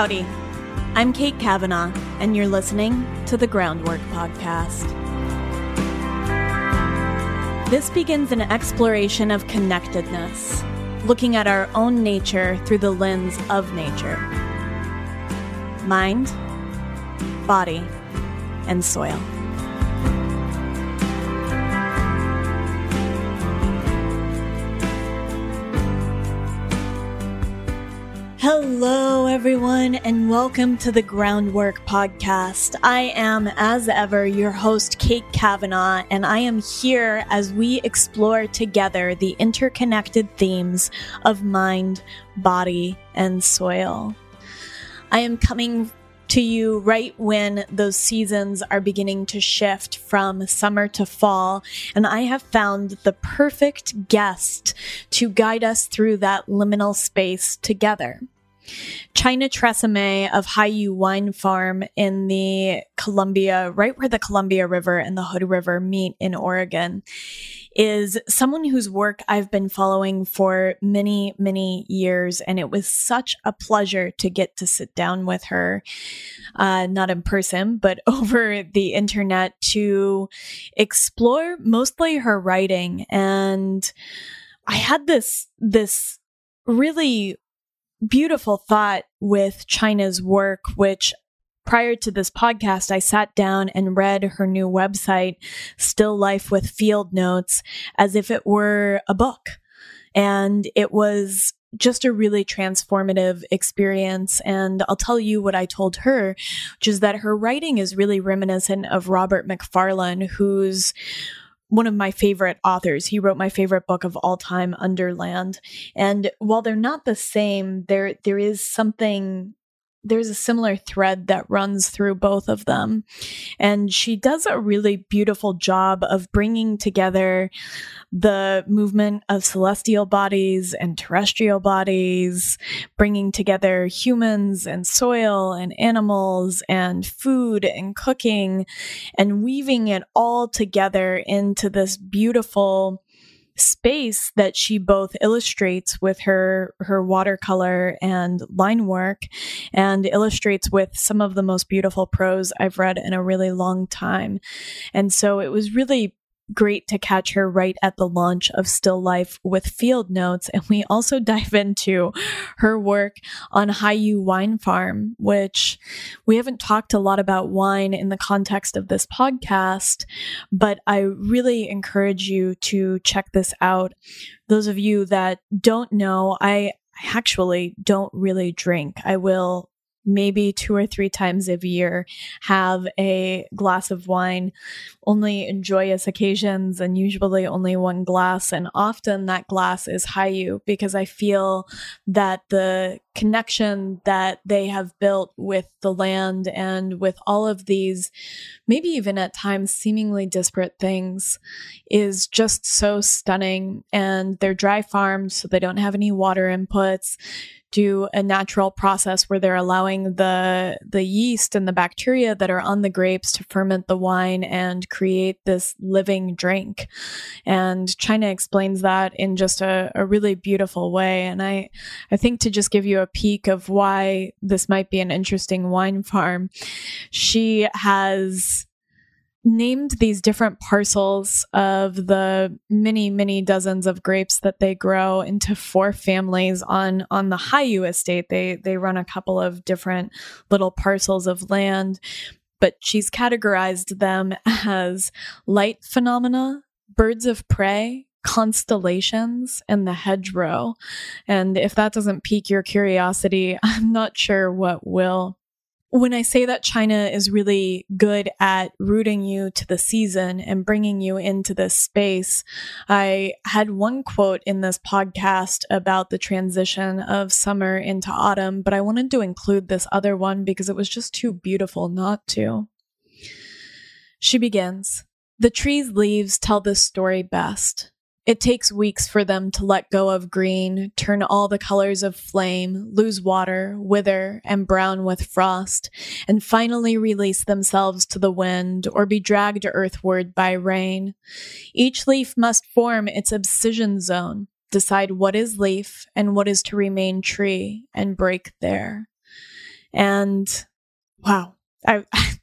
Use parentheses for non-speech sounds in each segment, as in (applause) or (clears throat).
Howdy. I'm Kate Kavanaugh, and you're listening to the Groundwork Podcast. This begins an exploration of connectedness, looking at our own nature through the lens of nature mind, body, and soil. Everyone, and welcome to the Groundwork Podcast. I am, as ever, your host, Kate Kavanaugh, and I am here as we explore together the interconnected themes of mind, body, and soil. I am coming to you right when those seasons are beginning to shift from summer to fall. And I have found the perfect guest to guide us through that liminal space together. China Tresemer of Hiyu Wine Farm in the Columbia, right where the Columbia River and the Hood River meet in Oregon, is someone whose work I've been following for many, many years. And it was such a pleasure to get to sit down with her, uh, not in person, but (laughs) over the internet to explore mostly her writing. And I had this, this really beautiful thought with China's work, which prior to this podcast, I sat down and read her new website, Still Life with Field Notes, as if it were a book. And it was just a really transformative experience. And I'll tell you what I told her, which is that her writing is really reminiscent of Robert Macfarlane, who's one of my favorite authors. He wrote my favorite book of all time, Underland. And while they're not the same, there there is something there's a similar thread that runs through both of them. And she does a really beautiful job of bringing together the movement of celestial bodies and terrestrial bodies, bringing together humans and soil and animals and food and cooking, and weaving it all together into this beautiful space that she both illustrates with her her watercolor and line work and illustrates with some of the most beautiful prose I've read in a really long time. And so it was really great to catch her right at the launch of Still Life with field notes. And we also (laughs) dive into her work on Hiyu Wine Farm, which we haven't talked a lot about wine in the context of this podcast, but I really encourage you to check this out. Those of you that don't know, I actually don't really drink. I will maybe two or three times a year have a glass of wine only in joyous occasions and usually only one glass. And often that glass is Hiyu because I feel that the connection that they have built with the land and with all of these maybe even at times seemingly disparate things is just so stunning. And they're dry farmed so they don't have any water inputs do a natural process where they're allowing the the yeast and the bacteria that are on the grapes to ferment the wine and create this living drink. And China explains that in just a, a really beautiful way. And I I think to just give you a peek of why this might be an interesting wine farm, she has named these different parcels of the many many dozens of grapes that they grow into four families on on the Hiyu estate. They they run a couple of different little parcels of land but she's categorized them as light phenomena birds of prey constellations and the hedgerow. And if that doesn't pique your curiosity (laughs) i'm not sure what will when I say that China is really good at rooting you to the season and bringing you into this space, I had one quote in this podcast about the transition of summer into autumn, but I wanted to include this other one because it was just too beautiful not to. She begins The tree's leaves tell this story best. It takes weeks for them to let go of green, turn all the colors of flame, lose water, wither, and brown with frost, and finally release themselves to the wind or be dragged earthward by rain. Each leaf must form its abscission zone, decide what is leaf and what is to remain tree, and break there. And wow, I (laughs)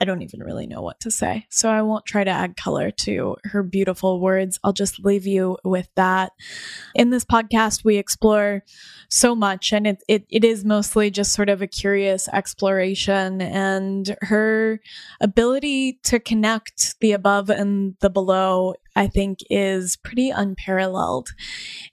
I don't even really know what to say. So I won't try to add color to her beautiful words. I'll just leave you with that. In this podcast, we explore so much, and it, it, it is mostly just sort of a curious exploration. And her ability to connect the above and the below I think is pretty unparalleled.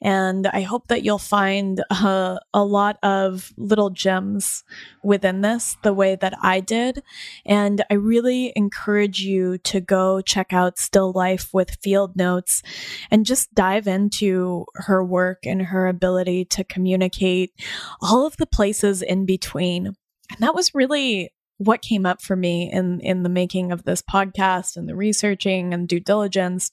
And I hope that you'll find uh, a lot of little gems within this the way that I did. And I really encourage you to go check out Still Life with Field Notes and just dive into her work and her ability to communicate all of the places in between. And that was really what came up for me in in the making of this podcast and the researching and due diligence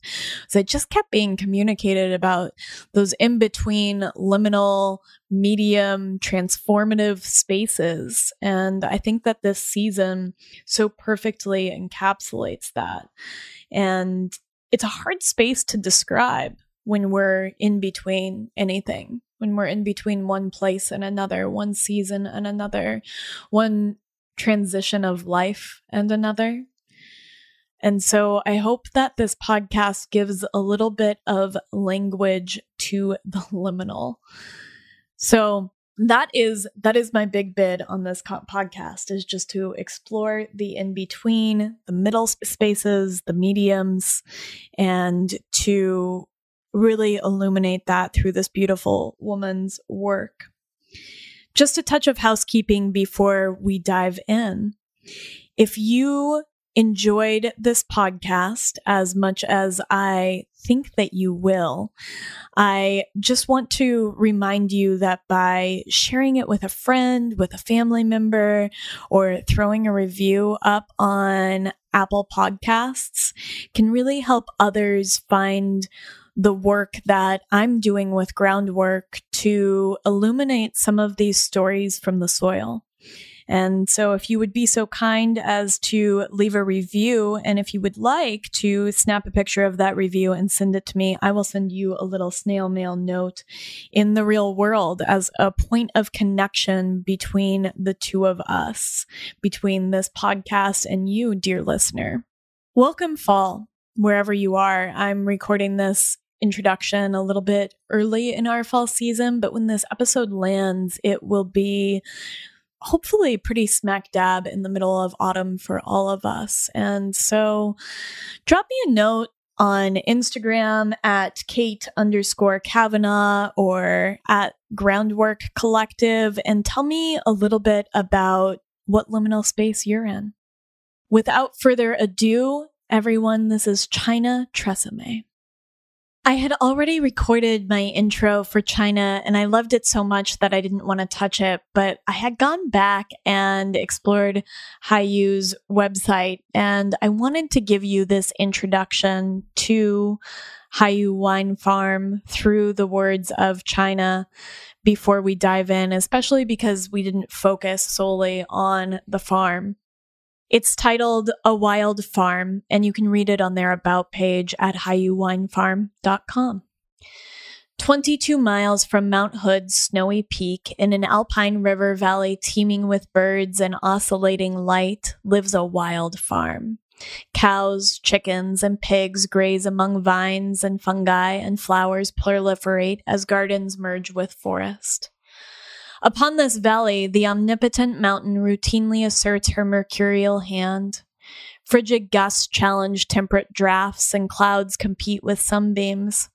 is I just kept being communicated about those in between liminal medium transformative spaces. And I think that this season so perfectly encapsulates that. And it's a hard space to describe when we're in between anything when we're in between one place and another, one season and another, one transition of life and another. And so I hope that this podcast gives a little bit of language to the (laughs) liminal. So that is that is my big bid on this podcast is just to explore the in between, the middle spaces, the mediums and to really illuminate that through this beautiful woman's work. Just a touch of housekeeping before we dive in. If you enjoyed this podcast as much as I think that you will, I just want to remind you that by sharing it with a friend, with a family member, or throwing a review up on Apple Podcasts can really help others find the work that I'm doing with groundwork to illuminate some of these stories from the soil. And so, if you would be so kind as to leave a review, and if you would like to snap a picture of that review and send it to me, I will send you a little snail mail note in the real world as a point of connection between the two of us, between this podcast and you, dear listener. Welcome, fall, wherever you are. I'm recording this introduction a little bit early in our fall season, but when this episode lands, it will be hopefully pretty smack dab in the middle of autumn for all of us. And so drop me a note on Instagram at Kate underscore Kavanaugh or at Groundwork Collective and tell me a little bit about what liminal space you're in. Without further ado, everyone, this is China Tresemer. I had already recorded my intro for China and I loved it so much that I didn't want to touch it, but I had gone back and explored Hiyu's website and I wanted to give you this introduction to Haiyu Wine Farm through the words of China before we dive in, especially because we didn't focus solely on the farm. It's titled A Wild Farm, and you can read it on their About page at hiyuwinefarm.com. 22 miles from Mount Hood's snowy peak, in an alpine river valley teeming with birds and oscillating light, lives a wild farm. Cows, chickens, and pigs graze among vines and fungi, and flowers proliferate as gardens merge with forest. Upon this valley, the omnipotent mountain routinely asserts her mercurial hand. Frigid gusts challenge temperate drafts, and clouds compete with sunbeams.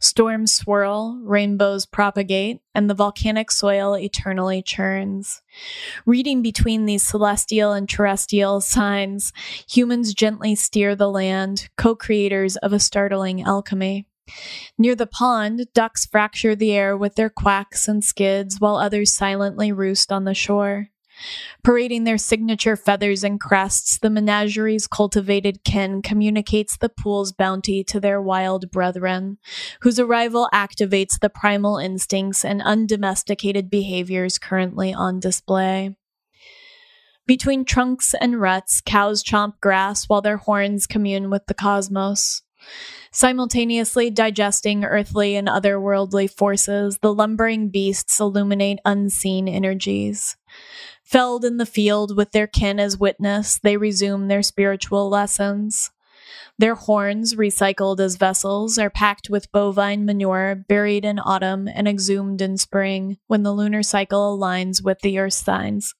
Storms swirl, rainbows propagate, and the volcanic soil eternally churns. Reading between these celestial and terrestrial signs, humans gently steer the land, co creators of a startling alchemy. Near the pond, ducks fracture the air with their quacks and skids, while others silently roost on the shore. Parading their signature feathers and crests, the menagerie's cultivated kin communicates the pool's bounty to their wild brethren, whose arrival activates the primal instincts and undomesticated behaviors currently on display. Between trunks and ruts, cows chomp grass while their horns commune with the cosmos. Simultaneously digesting earthly and otherworldly forces, the lumbering beasts illuminate unseen energies. Felled in the field with their kin as witness, they resume their spiritual lessons. Their horns, recycled as vessels, are packed with bovine manure, buried in autumn and exhumed in spring when the lunar cycle aligns with the earth signs.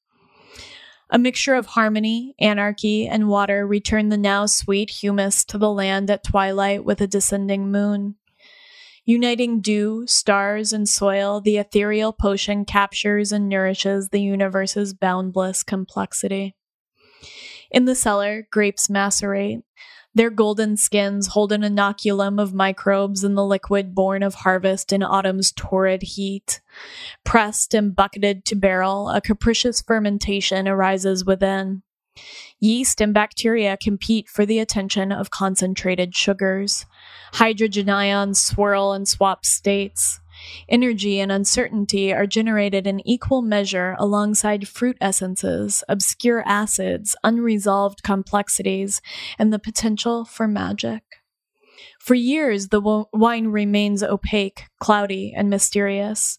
A mixture of harmony, anarchy, and water return the now sweet humus to the land at twilight with a descending moon. Uniting dew, stars, and soil, the ethereal potion captures and nourishes the universe's boundless complexity. In the cellar, grapes macerate. Their golden skins hold an inoculum of microbes in the liquid born of harvest in autumn's torrid heat. Pressed and bucketed to barrel, a capricious fermentation arises within. Yeast and bacteria compete for the attention of concentrated sugars. Hydrogen ions swirl and swap states. Energy and uncertainty are generated in equal measure alongside fruit essences, obscure acids, unresolved complexities, and the potential for magic. For years, the w- wine remains opaque, cloudy, and mysterious.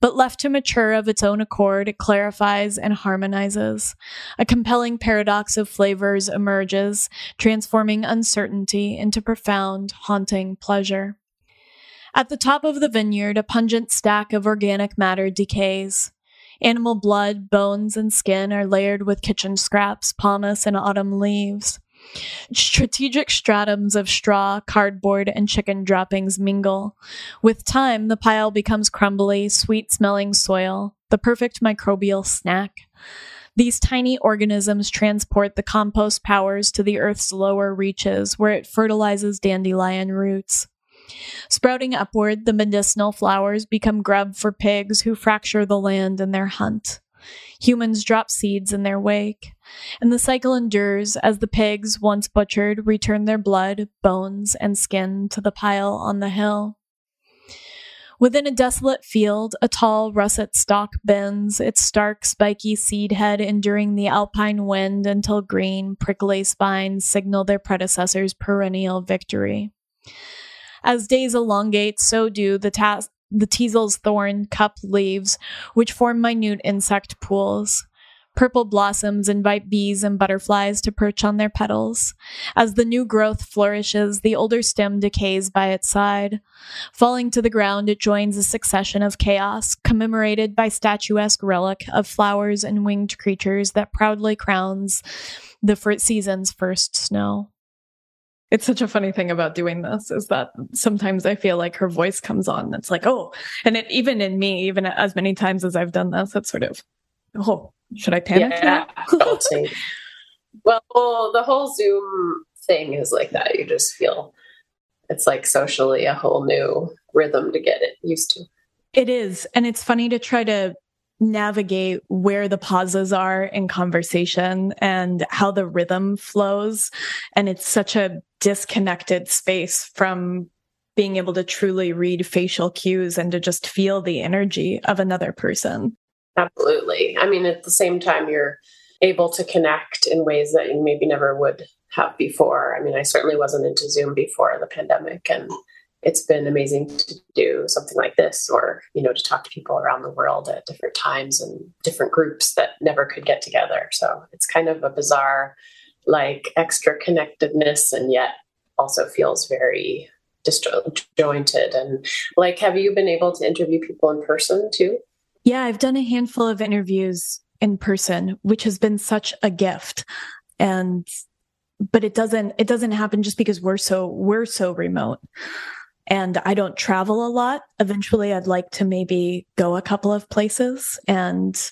But left to mature of its own accord, it clarifies and harmonizes. A compelling paradox of flavors emerges, transforming uncertainty into profound, haunting pleasure. At the top of the vineyard, a pungent stack of organic matter decays. Animal blood, bones, and skin are layered with kitchen scraps, pomace, and autumn leaves. Strategic stratums of straw, cardboard, and chicken droppings mingle. With time, the pile becomes crumbly, sweet smelling soil, the perfect microbial snack. These tiny organisms transport the compost powers to the earth's lower reaches, where it fertilizes dandelion roots. Sprouting upward, the medicinal flowers become grub for pigs who fracture the land in their hunt. Humans drop seeds in their wake, and the cycle endures as the pigs, once butchered, return their blood, bones, and skin to the pile on the hill. Within a desolate field, a tall russet stalk bends, its stark, spiky seed head enduring the alpine wind until green, prickly spines signal their predecessor's perennial victory. As days elongate, so do the, ta- the teasel's thorn cup leaves, which form minute insect pools. Purple blossoms invite bees and butterflies to perch on their petals. As the new growth flourishes, the older stem decays by its side. Falling to the ground, it joins a succession of chaos, commemorated by statuesque relic of flowers and winged creatures that proudly crowns the season's first snow. It's such a funny thing about doing this is that sometimes I feel like her voice comes on. It's like, oh, and it even in me, even as many times as I've done this, it's sort of, oh, should I panic? Yeah, (laughs) well, the whole Zoom thing is like that. You just feel it's like socially a whole new rhythm to get it used to. It is. And it's funny to try to navigate where the pauses are in conversation and how the rhythm flows. And it's such a disconnected space from being able to truly read facial cues and to just feel the energy of another person. Absolutely. I mean, at the same time, you're able to connect in ways that you maybe never would have before. I mean, I certainly wasn't into Zoom before the pandemic, and it's been amazing to do something like this or you know to talk to people around the world at different times and different groups that never could get together. So it's kind of a bizarre like extra connectedness and yet also feels very disjointed and like have you been able to interview people in person too? Yeah i've done a handful of interviews in person which has been such a gift. And but it doesn't it doesn't happen just because we're so we're so remote and I don't travel a lot. Eventually, I'd like to maybe go a couple of places and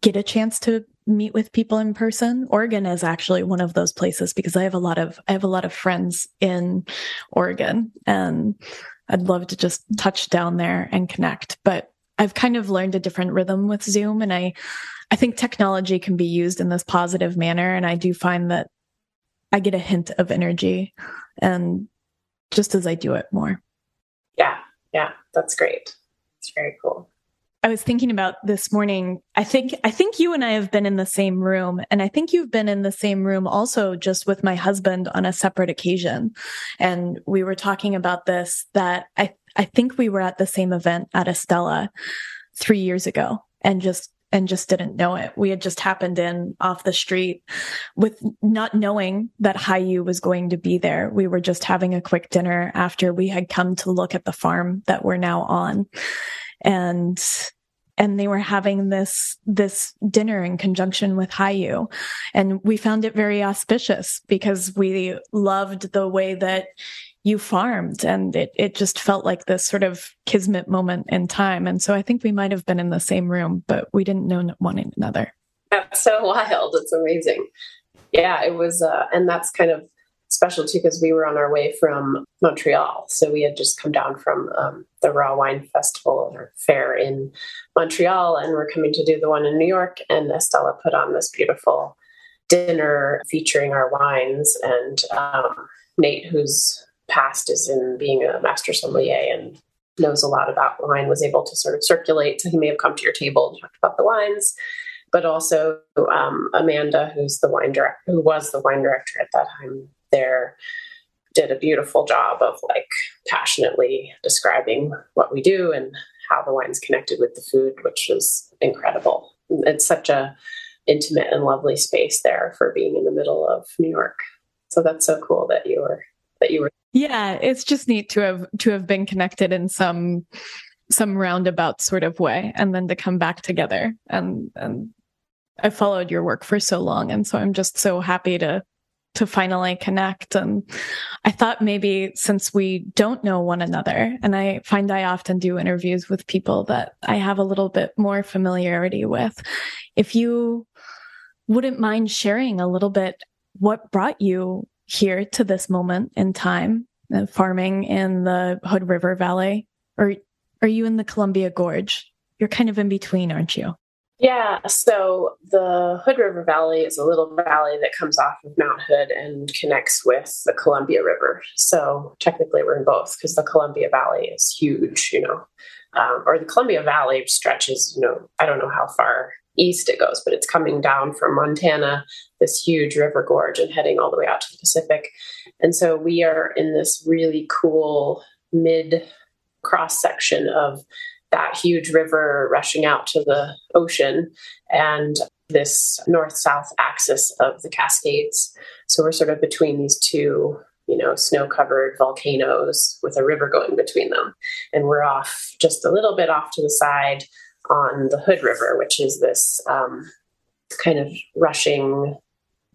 get a chance to meet with people in person. Oregon is actually one of those places because I have a lot of I have a lot of friends in Oregon and I'd love to just touch down there and connect. But I've kind of learned a different rhythm with Zoom and I I think technology can be used in this positive manner and I do find that I get a hint of energy and just as I do it more. Yeah, yeah, that's great. It's very cool. I was thinking about this morning. I think I think you and I have been in the same room and I think you've been in the same room also just with my husband on a separate occasion. And we were talking about this that I I think we were at the same event at Estela 3 years ago and just and just didn't know it. We had just happened in off the street with not knowing that Hiyu was going to be there. We were just having a quick dinner after we had come to look at the farm that we're now on. And and they were having this this dinner in conjunction with Hiyu. And we found it very auspicious because we loved the way that you farmed and it, it just felt like this sort of kismet moment in time. And so I think we might have been in the same room, but we didn't know one another. That's so wild. It's amazing. Yeah, it was, uh, and that's kind of special too because we were on our way from Montreal. So we had just come down from um, the Raw Wine Festival or fair in Montreal, and we're coming to do the one in New York. And Estela put on this beautiful dinner featuring our wines. And um, Nate, who's past is in being a master sommelier and knows a lot about wine, was able to sort of circulate. So he may have come to your table and talked about the wines, but also um, Amanda, who's the wine director, who was the wine director at that time there, did a beautiful job of like passionately describing what we do and how the wine's connected with the food, which was incredible. It's such a intimate and lovely space there for being in the middle of New York. So that's so cool that you were that you were yeah, it's just neat to have to have been connected in some some roundabout sort of way and then to come back together. And and I followed your work for so long and so I'm just so happy to to finally connect. And I thought maybe since we don't know one another and I find I often do interviews with people that I have a little bit more familiarity with if you wouldn't mind sharing a little bit what brought you here to this moment in time, uh, farming in the Hood River Valley? Or are you in the Columbia Gorge? You're kind of in between, aren't you? Yeah, so the Hood River Valley is a little valley that comes off of Mount Hood and connects with the Columbia River. So technically, we're in both because the Columbia Valley is huge, you know, um, or the Columbia Valley stretches, you know, I don't know how far east it goes, but it's coming down from Montana, this huge river gorge, and heading all the way out to the Pacific. And so we are in this really cool mid cross section of that huge river rushing out to the ocean and this north south axis of the Cascades. So we're sort of between these two, you know, snow covered volcanoes with a river going between them. And we're off just a little bit off to the side on the Hood River, which is this um, kind of rushing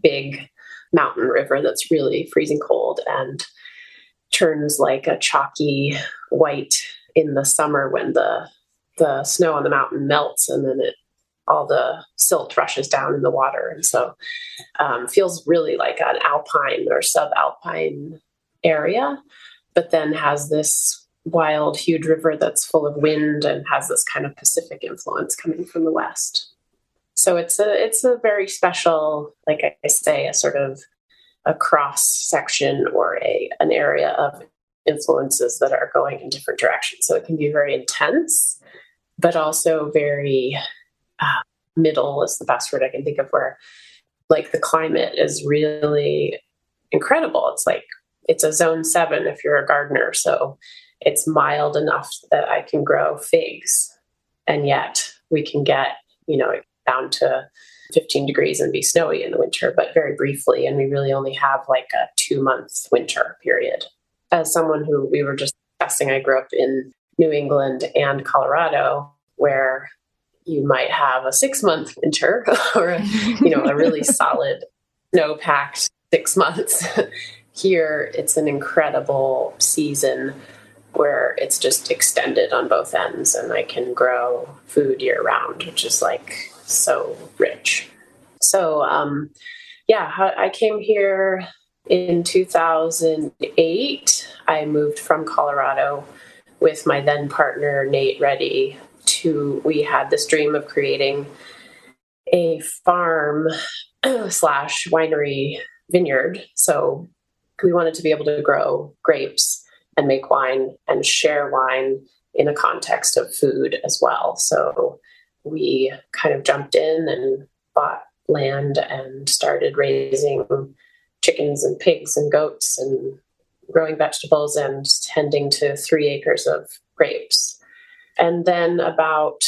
big mountain river that's really freezing cold and turns like a chalky white in the summer when the the snow on the mountain melts and then it all the silt rushes down in the water. And so um, feels really like an alpine or subalpine area but then has this wild, huge river that's full of wind and has this kind of Pacific influence coming from the west. So it's a it's a very special, like I say, a sort of a cross section or a an area of influences that are going in different directions. So it can be very intense, but also very uh, middle is the best word I can think of. Where like the climate is really incredible. It's like it's a zone seven if you're a gardener. So it's mild enough that I can grow figs. And yet we can get, you know, down to 15 degrees and be snowy in the winter, but very briefly. And we really only have like a two month winter period. As someone who we were just discussing, I grew up in New England and Colorado, where you might have a six month winter (laughs) or, a, you know, a really (laughs) solid snow packed six months. (laughs) Here, it's an incredible season where it's just extended on both ends and I can grow food year round, which is like so rich. So, um, yeah, I came here in 2008. I moved from Colorado with my then partner, Nate Ready, to, we had this dream of creating a farm (clears throat) slash winery vineyard. So we wanted to be able to grow grapes and make wine and share wine in a context of food as well. So we kind of jumped in and bought land and started raising chickens and pigs and goats and growing vegetables and tending to three acres of grapes. And then about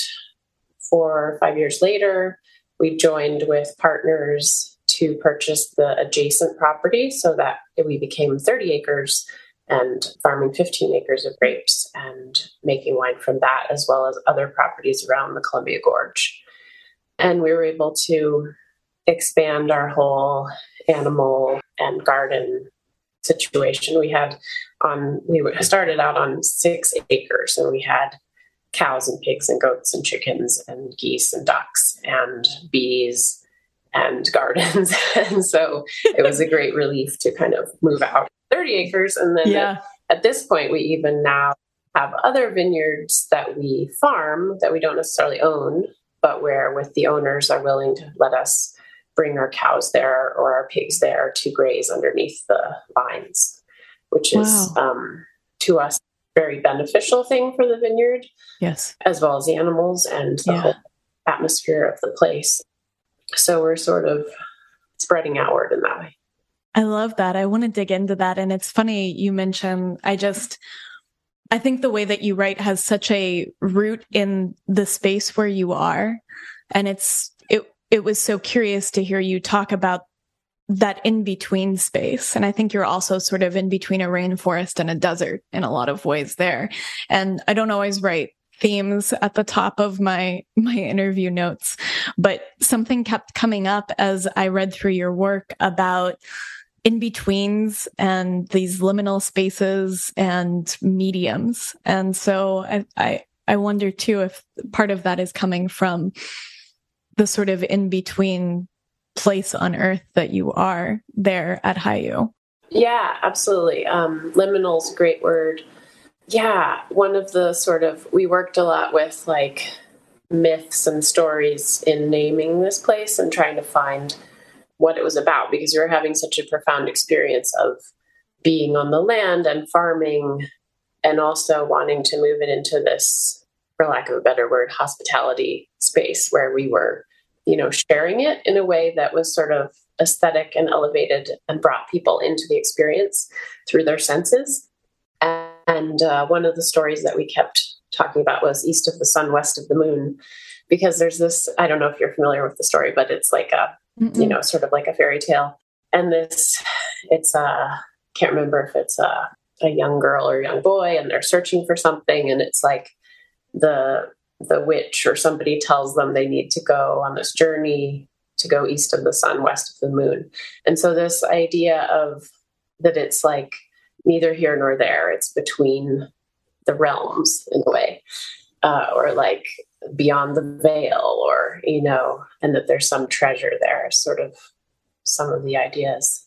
four or five years later, we joined with partners to purchase the adjacent property so that we became 30 acres and farming 15 acres of grapes and making wine from that, as well as other properties around the Columbia Gorge. And we were able to expand our whole animal and garden situation. We had on, we started out on six acres and we had cows and pigs and goats and chickens and geese and ducks and bees and gardens. (laughs) and so it was a great relief to kind of move out 30 acres. And then yeah. at, at this point, we even now have other vineyards that we farm that we don't necessarily own, but where with the owners are willing to let us bring our cows there or our pigs there to graze underneath the vines, which is wow. um, to us very beneficial thing for the vineyard. Yes. As well as the animals and the yeah. whole atmosphere of the place. So we're sort of spreading outward in that way. I love that. I want to dig into that. And it's funny you mentioned, I just, I think the way that you write has such a root in the space where you are. And it's, it, it was so curious to hear you talk about that in between space. And I think you're also sort of in between a rainforest and a desert in a lot of ways there. And I don't always write themes at the top of my my interview notes but something kept coming up as i read through your work about in betweens and these liminal spaces and mediums and so I, I i wonder too if part of that is coming from the sort of in between place on earth that you are there at Hiyu. Yeah, absolutely. Um, liminal's a great word. Yeah, one of the sort of, we worked a lot with like myths and stories in naming this place and trying to find what it was about because we were having such a profound experience of being on the land and farming and also wanting to move it into this, for lack of a better word, hospitality space where we were you know, sharing it in a way that was sort of aesthetic and elevated and brought people into the experience through their senses. And uh, one of the stories that we kept talking about was East of the Sun, West of the Moon, because there's this I don't know if you're familiar with the story, but it's like a, Mm-mm. you know, sort of like a fairy tale. And this, it's a, uh, can't remember if it's a, a young girl or young boy, and they're searching for something, and it's like the the witch or somebody tells them they need to go on this journey to go east of the sun, west of the moon. And so, this idea of that it's like neither here nor there, it's between the realms in a way, uh, or like beyond the veil, or, you know, and that there's some treasure there, sort of some of the ideas.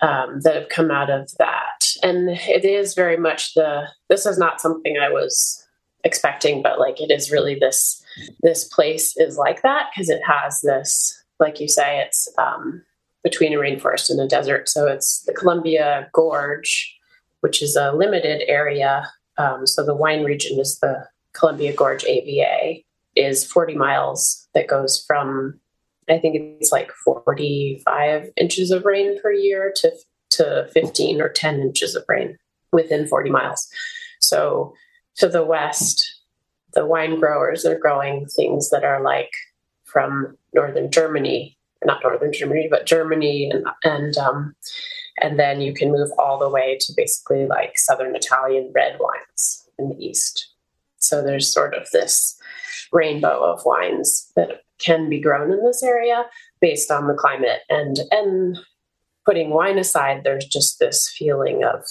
Um, that have come out of that. And it is very much the, this is not something I was expecting but like it is really this this place is like that because it has this like you say it's um, between a rainforest and a desert so it's the columbia gorge which is a limited area um, so the wine region is the columbia gorge ava is 40 miles that goes from i think it's like 45 inches of rain per year to to 15 or 10 inches of rain within 40 miles so to the west, the wine growers are growing things that are like from northern Germany, not northern Germany, but Germany, and and um, and then you can move all the way to basically like southern Italian red wines in the east. So there's sort of this rainbow of wines that can be grown in this area based on the climate and and putting wine aside there's just this feeling of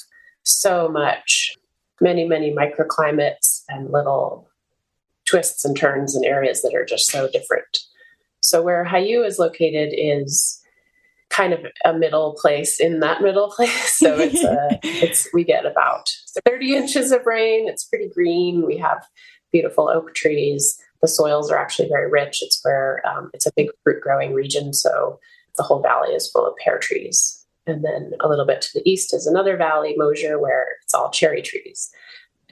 so much many, many microclimates and little twists and turns in areas that are just so different. So where Hiyu is located is kind of a middle place in that middle place. So it's a, (laughs) it's we get about 30 inches of rain. It's pretty green. We have beautiful oak trees. The soils are actually very rich. It's where um, it's a big fruit growing region. So the whole valley is full of pear trees. And then a little bit to the east is another valley, Mosier, where it's all cherry trees.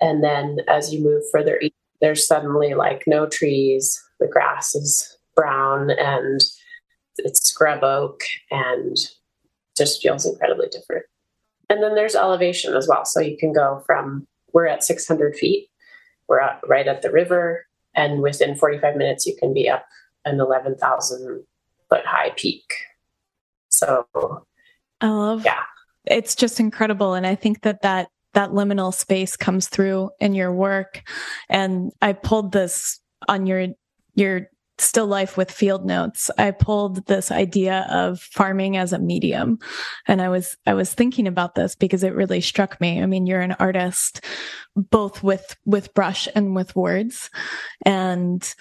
And then as you move further east, there's suddenly like no trees. The grass is brown and it's scrub oak and just feels incredibly different. And then there's elevation as well. So you can go from, we're at 600 feet, we're at, right at the river, and within 45 minutes you can be up an 11,000 foot high peak. So I love yeah. It's just incredible and I think that that that liminal space comes through in your work and I pulled this on your your still life with field notes i pulled this idea of farming as a medium. And i was i was thinking about this because it really struck me. I mean you're an artist both with with brush and with words. And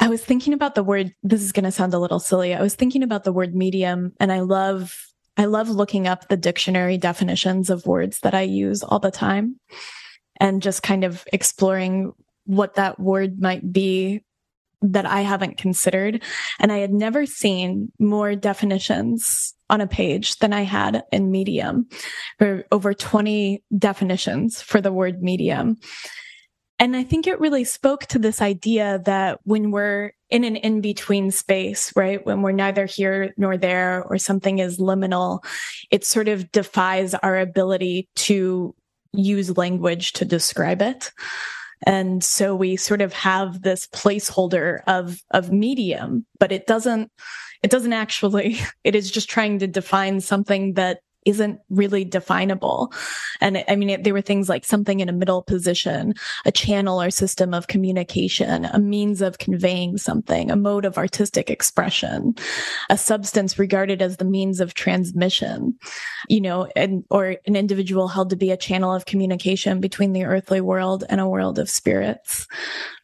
i was thinking about the word this is going to sound a little silly. I was thinking about the word medium and i love i love looking up the dictionary definitions of words that i use all the time and just kind of exploring what that word might be that I haven't considered. And I had never seen more definitions on a page than I had in Medium, or over 20 definitions for the word medium. And I think it really spoke to this idea that when we're in an in between space, right? When we're neither here nor there or something is liminal, it sort of defies our ability to use language to describe it. And so we sort of have this placeholder of, of medium, but it doesn't, it doesn't actually, (laughs) it is just trying to define something that isn't really definable. And I mean, it, there were things like something in a middle position, a channel or system of communication, a means of conveying something, a mode of artistic expression, a substance regarded as the means of transmission, you know, and, or an individual held to be a channel of communication between the earthly world and a world of spirits,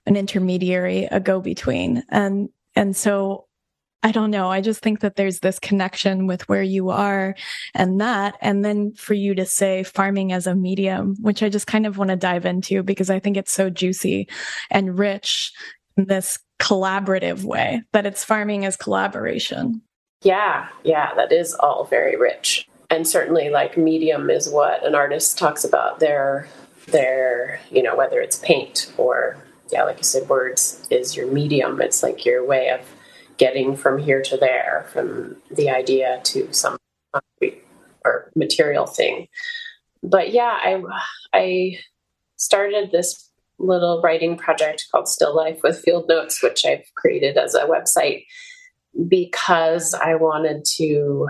an intermediary, a go between. And, and so I don't know. I just think that there's this connection with where you are and that. And then for you to say farming as a medium, which I just kind of want to dive into because I think it's so juicy and rich in this collaborative way that it's farming as collaboration. Yeah, yeah, that is all very rich. And certainly like medium is what an artist talks about their their, you know, whether it's paint or yeah, like you said, words is your medium. It's like your way of getting from here to there, from the idea to some or material thing. But yeah, I I started this little writing project called Still Life with Field Notes, which I've created as a website because I wanted to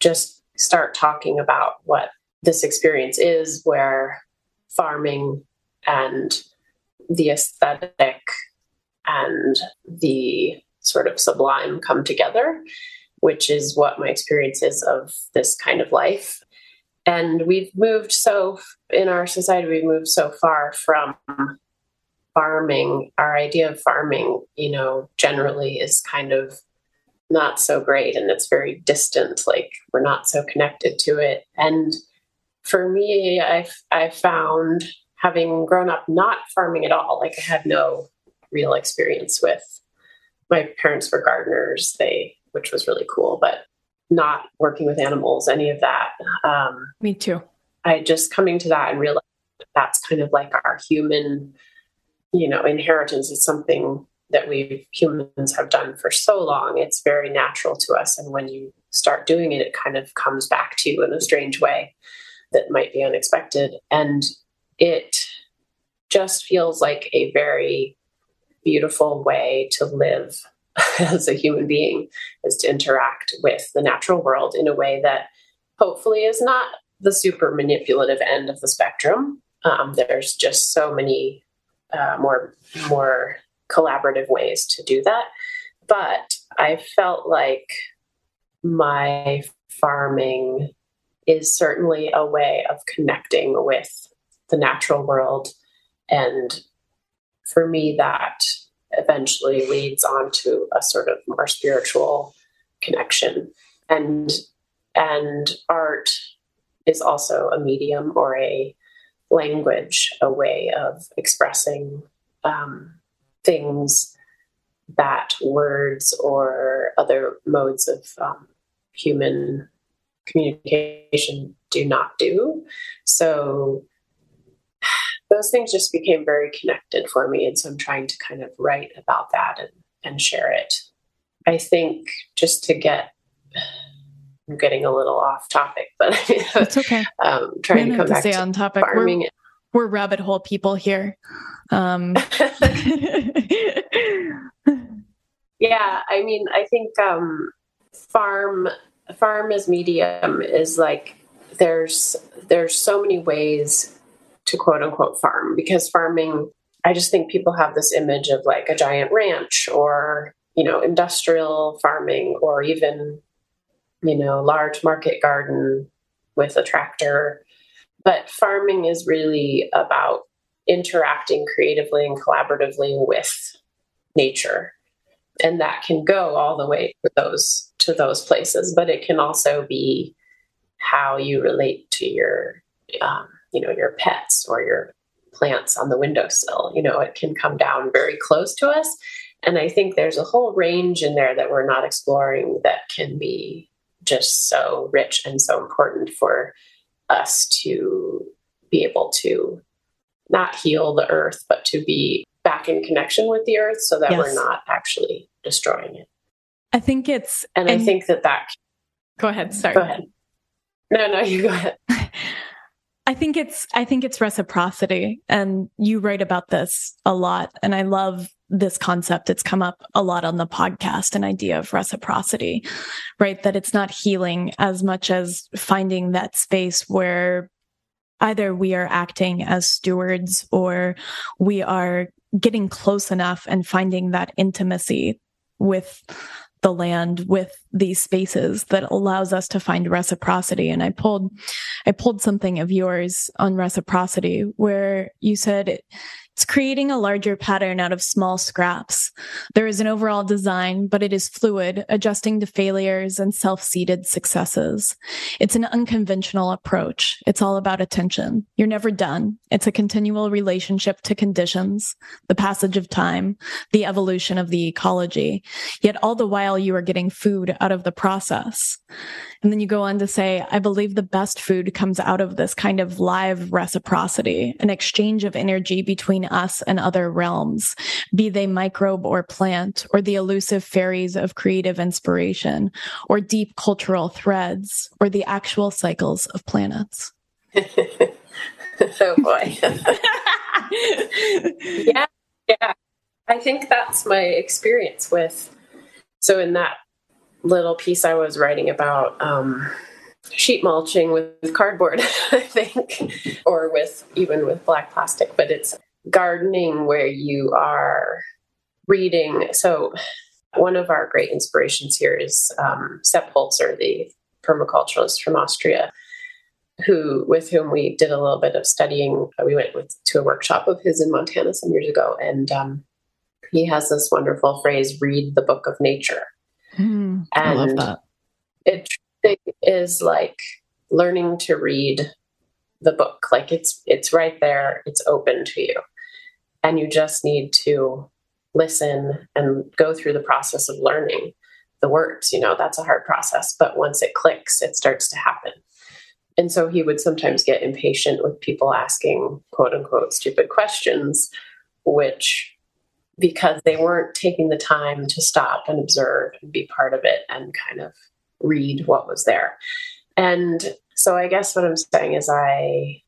just start talking about what this experience is, where farming and the aesthetic and the sort of sublime come together, which is what my experience is of this kind of life. And we've moved so, in our society, we've moved so far from farming. Our idea of farming, you know, generally is kind of not so great and it's very distant. Like we're not so connected to it. And for me, I've, I found having grown up not farming at all, like I had no real experience with my parents were gardeners, they which was really cool, but not working with animals, any of that. Um, Me too. I just coming to that and realized that that's kind of like our human, you know, inheritance is something that we humans have done for so long. It's very natural to us, and when you start doing it, it kind of comes back to you in a strange way that might be unexpected, and it just feels like a very beautiful way to live (laughs) as a human being is to interact with the natural world in a way that hopefully is not the super manipulative end of the spectrum. Um, there's just so many uh, more more collaborative ways to do that. But I felt like my farming is certainly a way of connecting with the natural world and for me, that eventually leads on to a sort of more spiritual connection. And and art is also a medium or a language, a way of expressing um, things that words or other modes of um, human communication do not do. So those things just became very connected for me. And so I'm trying to kind of write about that and, and share it. I think just to get, I'm getting a little off topic, but (laughs) it's okay. Um, trying to come back to on topic. Farming. We're, we're rabbit hole people here. Um. (laughs) (laughs) yeah, I mean, I think um, farm farm as medium is like there's there's so many ways to quote unquote farm because farming I just think people have this image of like a giant ranch or you know industrial farming or even you know large market garden with a tractor. But farming is really about interacting creatively and collaboratively with nature. And that can go all the way to those to those places but it can also be how you relate to your um, you know your pets or your plants on the windowsill you know it can come down very close to us. And i think there's a whole range in there that we're not exploring that can be just so rich and so important for us to be able to not heal the earth but to be back in connection with the earth so that yes. we're not actually destroying it. I think it's and, and i think that that go ahead sorry. Go ahead. No no (laughs) you go ahead I think it's I think it's reciprocity. And you write about this a lot and I love this concept. It's come up a lot on the podcast an idea of reciprocity right? That it's not healing as much as finding that space where either we are acting as stewards or we are getting close enough and finding that intimacy with the land with these spaces that allows us to find reciprocity. And i pulled i pulled something of yours on reciprocity where you said it's creating a larger pattern out of small scraps. There is an overall design, but it is fluid, adjusting to failures and self seeded successes. It's an unconventional approach. It's all about attention. You're never done. It's a continual relationship to conditions, the passage of time, the evolution of the ecology. Yet all the while you are getting food out of the process. And then you go on to say, I believe the best food comes out of this kind of live reciprocity, an exchange of energy between us and other realms, be they microbe or plant, or the elusive fairies of creative inspiration, or deep cultural threads, or the actual cycles of planets. (laughs) oh boy. (laughs) yeah, yeah. I think that's my experience with. So, in that little piece I was writing about um, sheet mulching with cardboard, (laughs) I think, or with even with black plastic, but it's gardening where you are reading. So, one of our great inspirations here is um, Sepp Holzer, the permaculturalist from Austria, who with whom we did a little bit of studying. We went with to a workshop of his in Montana some years ago, and um, he has this wonderful phrase: "Read the book of nature." Mm, and I love that. It is like learning to read the book. Like it's it's right there. It's open to you, and you just need to listen and go through the process of learning the words. You know that's a hard process, but once it clicks, it starts to happen. And so he would sometimes get impatient with people asking quote unquote stupid questions, which because they weren't taking the time to stop and observe and be part of it and kind of read what was there. And so I guess what I'm saying is I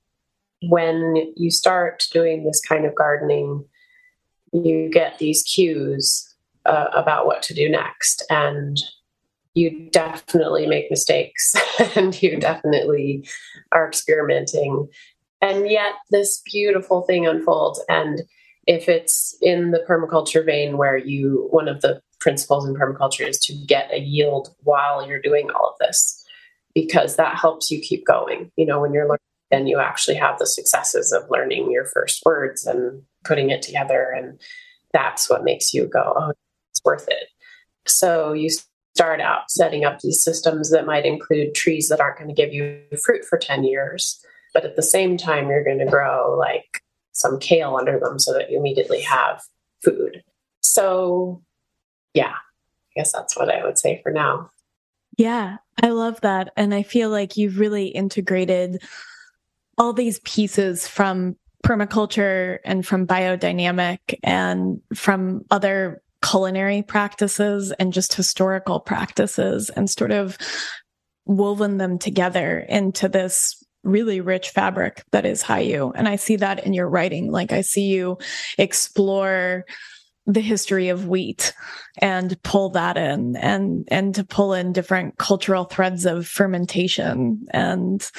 when you start doing this kind of gardening, you get these cues uh, about what to do next. And you definitely make mistakes (laughs) and you definitely are experimenting. And yet this beautiful thing unfolds. And if it's in the permaculture vein where you one of the principles in permaculture is to get a yield while you're doing all of this because that helps you keep going you know when you're learning then you actually have the successes of learning your first words and putting it together and that's what makes you go oh it's worth it so you start out setting up these systems that might include trees that aren't going to give you fruit for 10 years but at the same time you're going to grow like some kale under them so that you immediately have food. So, yeah, I guess that's what I would say for now. Yeah, I love that. And I feel like you've really integrated all these pieces from permaculture and from biodynamic and from other culinary practices and just historical practices and sort of woven them together into this really rich fabric that is Hiyu. And I see that in your writing. Like I see you explore the history of wheat and pull that in and and to pull in different cultural threads of fermentation and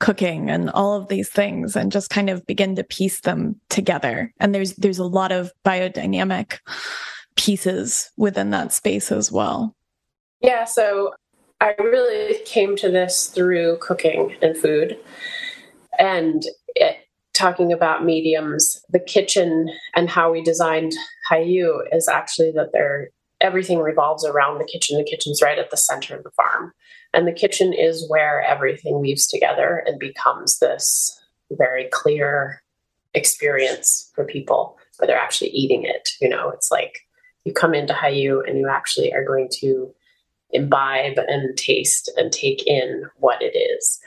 cooking and all of these things and just kind of begin to piece them together and there's there's a lot of biodynamic pieces within that space as well yeah so i really came to this through cooking and food and it, talking about mediums, the kitchen and how we designed Hiyu is actually that they're everything revolves around the kitchen. The kitchen's right at the center of the farm. And the kitchen is where everything weaves together and becomes this very clear experience for people where they're actually eating it. You know, it's like you come into Hiyu and you actually are going to imbibe and taste and take in what it is.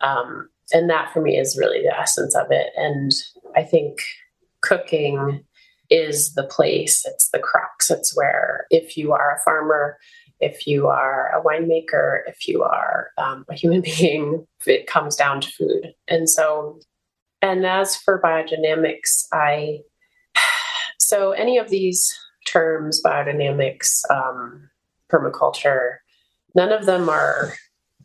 Um, and that for me is really the essence of it and i think cooking is the place it's the crux it's where if you are a farmer if you are a winemaker if you are um, a human (laughs) being it comes down to food and so and as for biodynamics i (sighs) so any of these terms biodynamics um, permaculture none of them are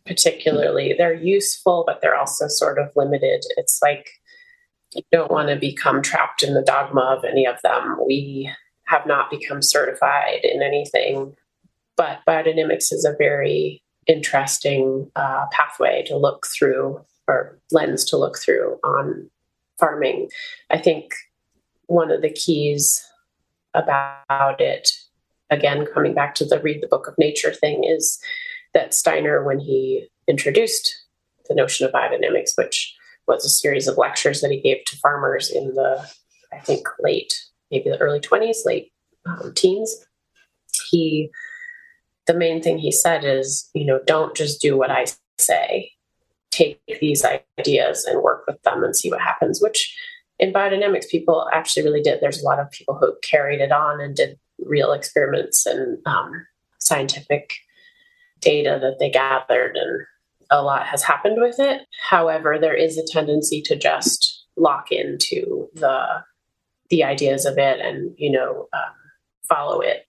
particularly. They're useful, but they're also sort of limited. It's like you don't want to become trapped in the dogma of any of them. We have not become certified in anything, but biodynamics is a very interesting uh, pathway to look through or lens to look through on farming. I think one of the keys about it, again, coming back to the read the book of nature thing, is that Steiner, when he introduced the notion of biodynamics, which was a series of lectures that he gave to farmers in the, I think, late, maybe the early 20s, late um, teens, he, the main thing he said is, you know, don't just do what I say. Take these ideas and work with them and see what happens, which in biodynamics, people actually really did. There's a lot of people who carried it on and did real experiments and um, scientific data that they gathered and a lot has happened with it. However, there is a tendency to just lock into the the ideas of it and you know um, follow it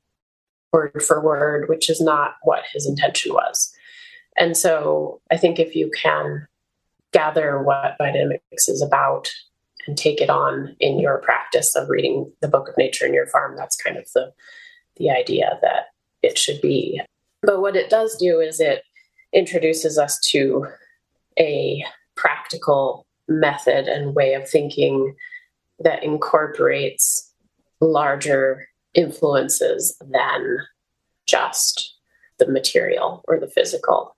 word for word, which is not what his intention was. And so, I think if you can gather what biodynamics is about and take it on in your practice of reading the book of nature in your farm, that's kind of the the idea that it should be but what it does do is it introduces us to a practical method and way of thinking that incorporates larger influences than just the material or the physical.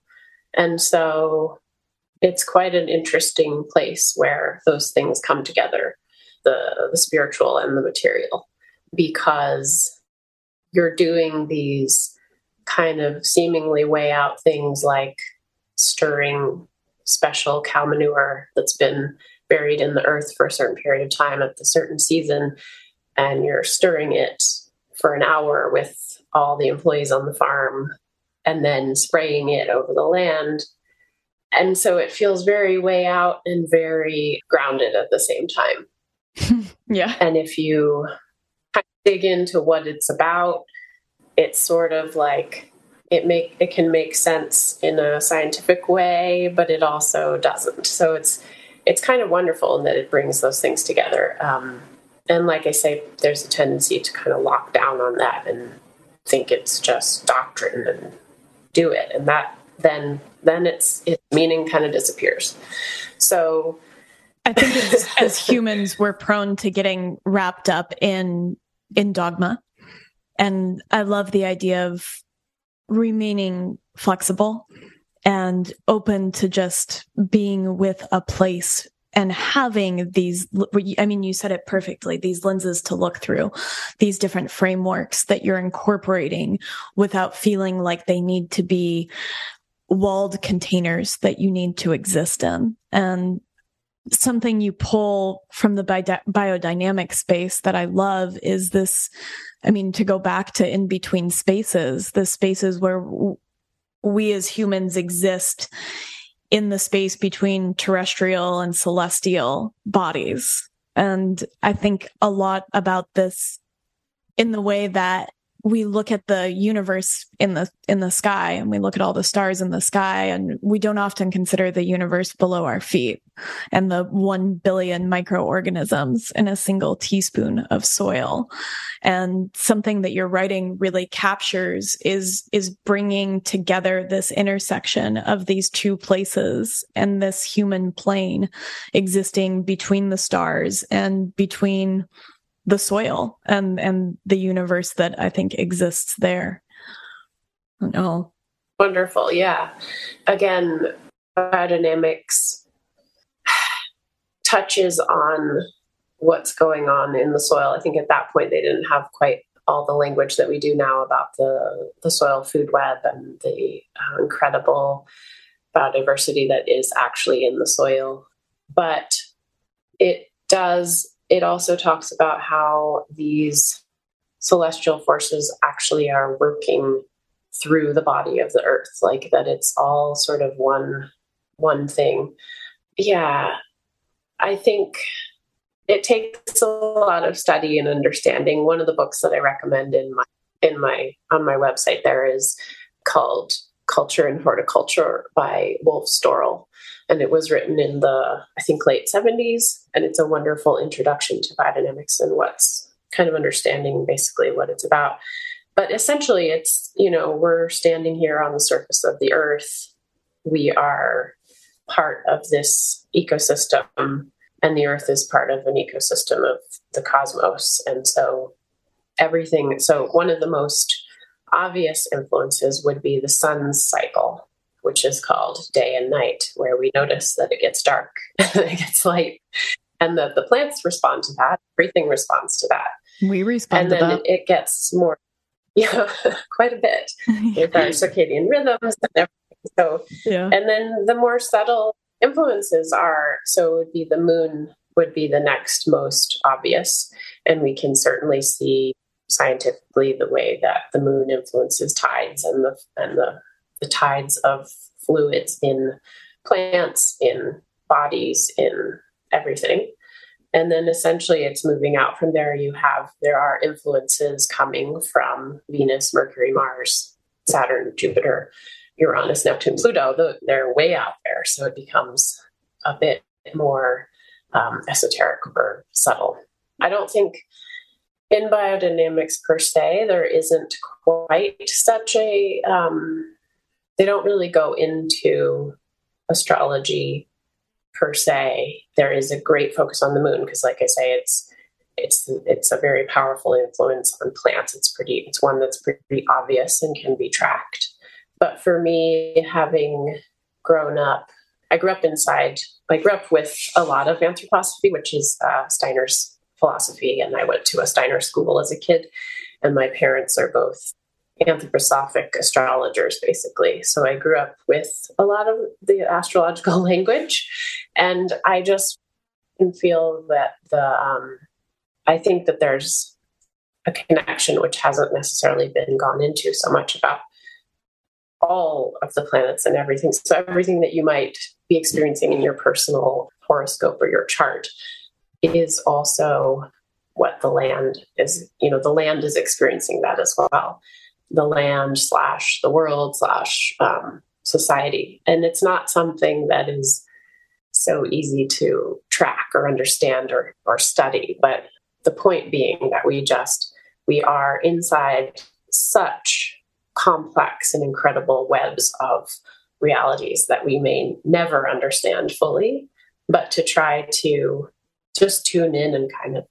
And so it's quite an interesting place where those things come together the, the spiritual and the material because you're doing these kind of seemingly way out things like stirring special cow manure that's been buried in the earth for a certain period of time at the certain season, and you're stirring it for an hour with all the employees on the farm and then spraying it over the land. And so it feels very way out and very grounded at the same time. (laughs) yeah. And if you dig into what it's about, it's sort of like it make it can make sense in a scientific way, but it also doesn't. So it's it's kind of wonderful in that it brings those things together. Um, and like I say, there's a tendency to kind of lock down on that and think it's just doctrine and do it, and that then then its meaning kind of disappears. So I think as humans, we're prone to getting wrapped up in in dogma and I love the idea of remaining flexible and open to just being with a place and having these i mean you said it perfectly these lenses to look through these different frameworks that you're incorporating without feeling like they need to be walled containers that you need to exist in and something you pull from the bi- biodynamic space that I love is this. I mean, to go back to in between spaces, the spaces where we as humans exist in the space between terrestrial and celestial bodies. And I think a lot about this in the way that we look at the universe in the in the sky and we look at all the stars in the sky and we don't often consider the universe below our feet and the 1 billion microorganisms in a single teaspoon of soil. And something that your writing really captures is is bringing together this intersection of these two places and this human plane existing between the stars and between the soil and and the universe that I think exists there. Oh, wonderful! Yeah, again, biodynamics touches on what's going on in the soil. I think at that point they didn't have quite all the language that we do now about the the soil food web and the uh, incredible biodiversity that is actually in the soil, but it does it also talks about how these celestial forces actually are working through the body of the earth like that it's all sort of one one thing. Yeah i think it takes a lot of study and understanding. One of the books that i recommend in my in my on my website there is called culture and horticulture by Wolf Storl and it was written in the i think late 70s and it's a wonderful introduction to biodynamics and what's kind of understanding basically what it's about. But essentially it's you know we're standing here on the surface of the earth. We are part of this ecosystem. And the earth is part of an ecosystem of the cosmos. And so everything so one of the most obvious influences would be the sun's cycle which is called day and night, where we notice that it gets dark and (laughs) it gets light, and that the plants respond to that. Everything responds to that. We respond, and then it, it gets more, (laughs) yeah, quite a bit (laughs) with our circadian rhythms and everything. So, yeah. and then the more subtle influences are so it would be the moon would be the next most obvious, and we can certainly see scientifically the way that the moon influences tides and the and the the tides of fluids in plants, in bodies, in everything. And then essentially it's moving out from there. You have, there are influences coming from Venus, Mercury, Mars, Saturn, Jupiter, Uranus, Neptune, Pluto. They're way out there. So it becomes a bit more um, esoteric or subtle. I don't think in biodynamics per se, there isn't quite such a um, they don't really go into astrology per se. There is a great focus on the moon because, like I say, it's it's it's a very powerful influence on plants. It's pretty it's one that's pretty obvious and can be tracked. But for me, having grown up, I grew up inside. I grew up with a lot of anthroposophy, which is uh, Steiner's philosophy, and I went to a Steiner school as a kid. And my parents are both anthroposophic astrologers, basically. So I grew up with a lot of the astrological (laughs) language, and I just feel that the um, I think that there's a connection which hasn't necessarily been gone into so much about all of the planets and everything. So everything that you might be experiencing in your personal horoscope or your chart is also what the land is you know the land is experiencing that as well the land slash the world slash um, society. And it's not something that is so easy to track or understand or, or study. But the point being that we just, we are inside such complex and incredible webs of realities that we may never understand fully. But to try to just tune in and kind of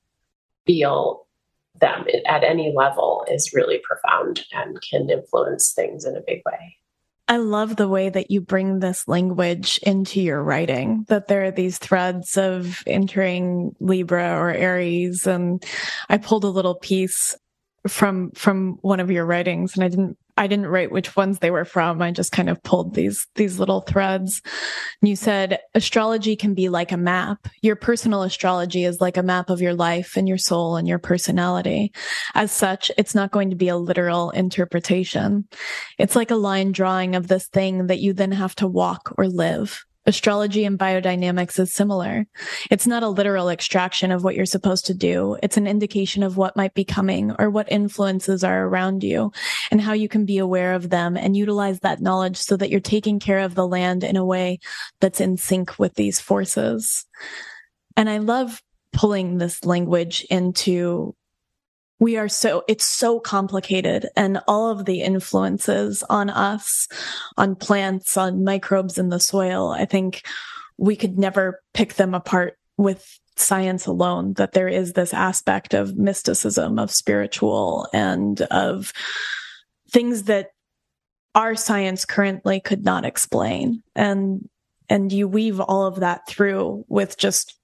feel them at any level is really profound and can influence things in a big way. I love the way that you bring this language into your writing, that there are these threads of entering Libra or Aries. And I pulled a little piece from, from one of your writings and I didn't I didn't write which ones they were from. I just kind of pulled these these little threads. And you said astrology can be like a map. Your personal astrology is like a map of your life and your soul and your personality. As such, it's not going to be a literal interpretation. It's like a line drawing of this thing that you then have to walk or live. Astrology and biodynamics is similar. It's not a literal extraction of what you're supposed to do. It's an indication of what might be coming or what influences are around you and how you can be aware of them and utilize that knowledge so that you're taking care of the land in a way that's in sync with these forces. And I love pulling this language into we are so it's so complicated and all of the influences on us on plants on microbes in the soil i think we could never pick them apart with science alone that there is this aspect of mysticism of spiritual and of things that our science currently could not explain. And and you weave all of that through with just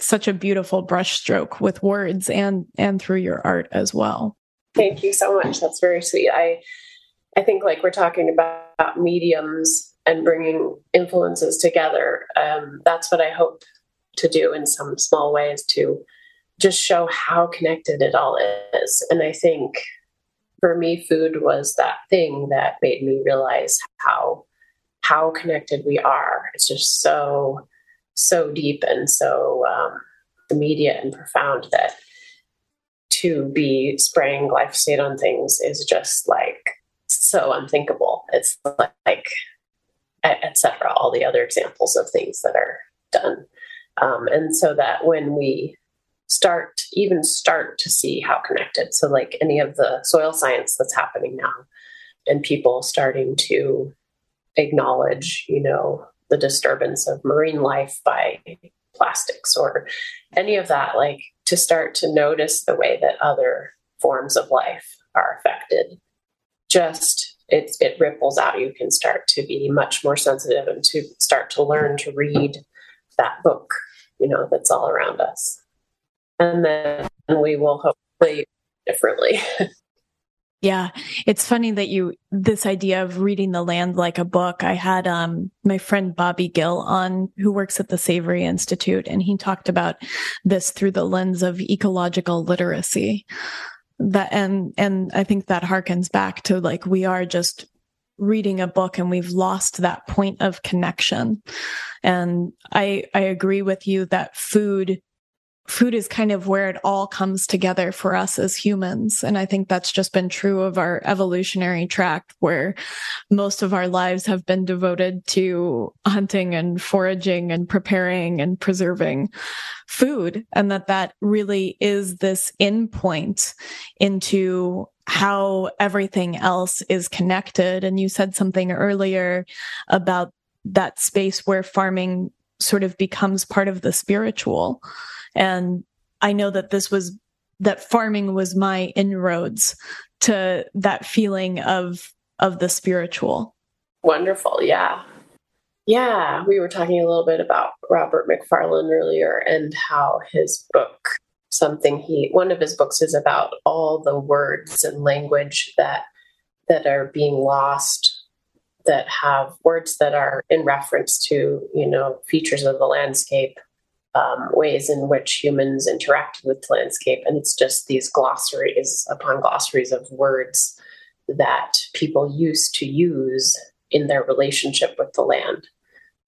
such a beautiful brushstroke with words and and through your art as well. Thank you so much. That's very sweet. I I think like we're talking about mediums and bringing influences together. Um, that's what I hope to do in some small ways to just show how connected it all is. And I think for me, food was that thing that made me realize how how connected we are. It's just so so deep and so um, immediate and profound that to be spraying glyphosate on things is just like so unthinkable. It's like, etc. All the other examples of things that are done, um, and so that when we start, even start to see how connected, so like any of the soil science that's happening now, and people starting to acknowledge, you know, the disturbance of marine life by plastics or any of that, like to start to notice the way that other forms of life are affected. Just it, it ripples out. You can start to be much more sensitive and to start to learn to read that book, you know, that's all around us. And then we will hopefully differently. (laughs) Yeah. It's funny that you, this idea of reading the land like a book. I had, um, my friend Bobby Gill on who works at the Savory Institute and he talked about this through the lens of ecological literacy. That, and, and I think that harkens back to like, we are just reading a book and we've lost that point of connection. And I, I agree with you that food food is kind of where it all comes together for us as humans. And I think that's just been true of our evolutionary track where most of our lives have been devoted to hunting and foraging and preparing and preserving food. And that that really is this in point into how everything else is connected. And you said something earlier about that space where farming sort of becomes part of the spiritual. And I know that this was that farming was my inroads to that feeling of of the spiritual. Wonderful. Yeah. Yeah, we were talking a little bit about Robert Macfarlane earlier and how his book something he one of his books is about all the words and language that that are being lost that have words that are in reference to you know features of the landscape um, ways in which humans interact with landscape. And it's just these glossaries upon glossaries of words that people used to use in their relationship with the land.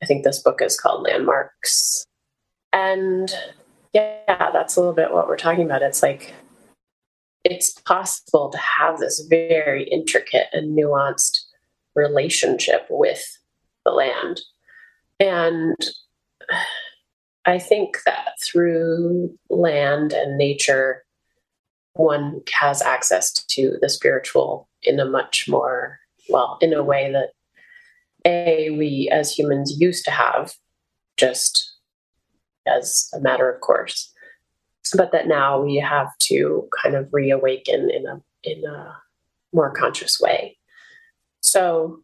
I think this book is called Landmarks. And yeah, that's a little bit what we're talking about. It's like it's possible to have this very intricate and nuanced relationship with the land. And I think that through land and nature, one has access to the spiritual in a much more, well, in a way that A, we as humans used to have just as a matter of course, but that now we have to kind of reawaken in a, in a more conscious way. So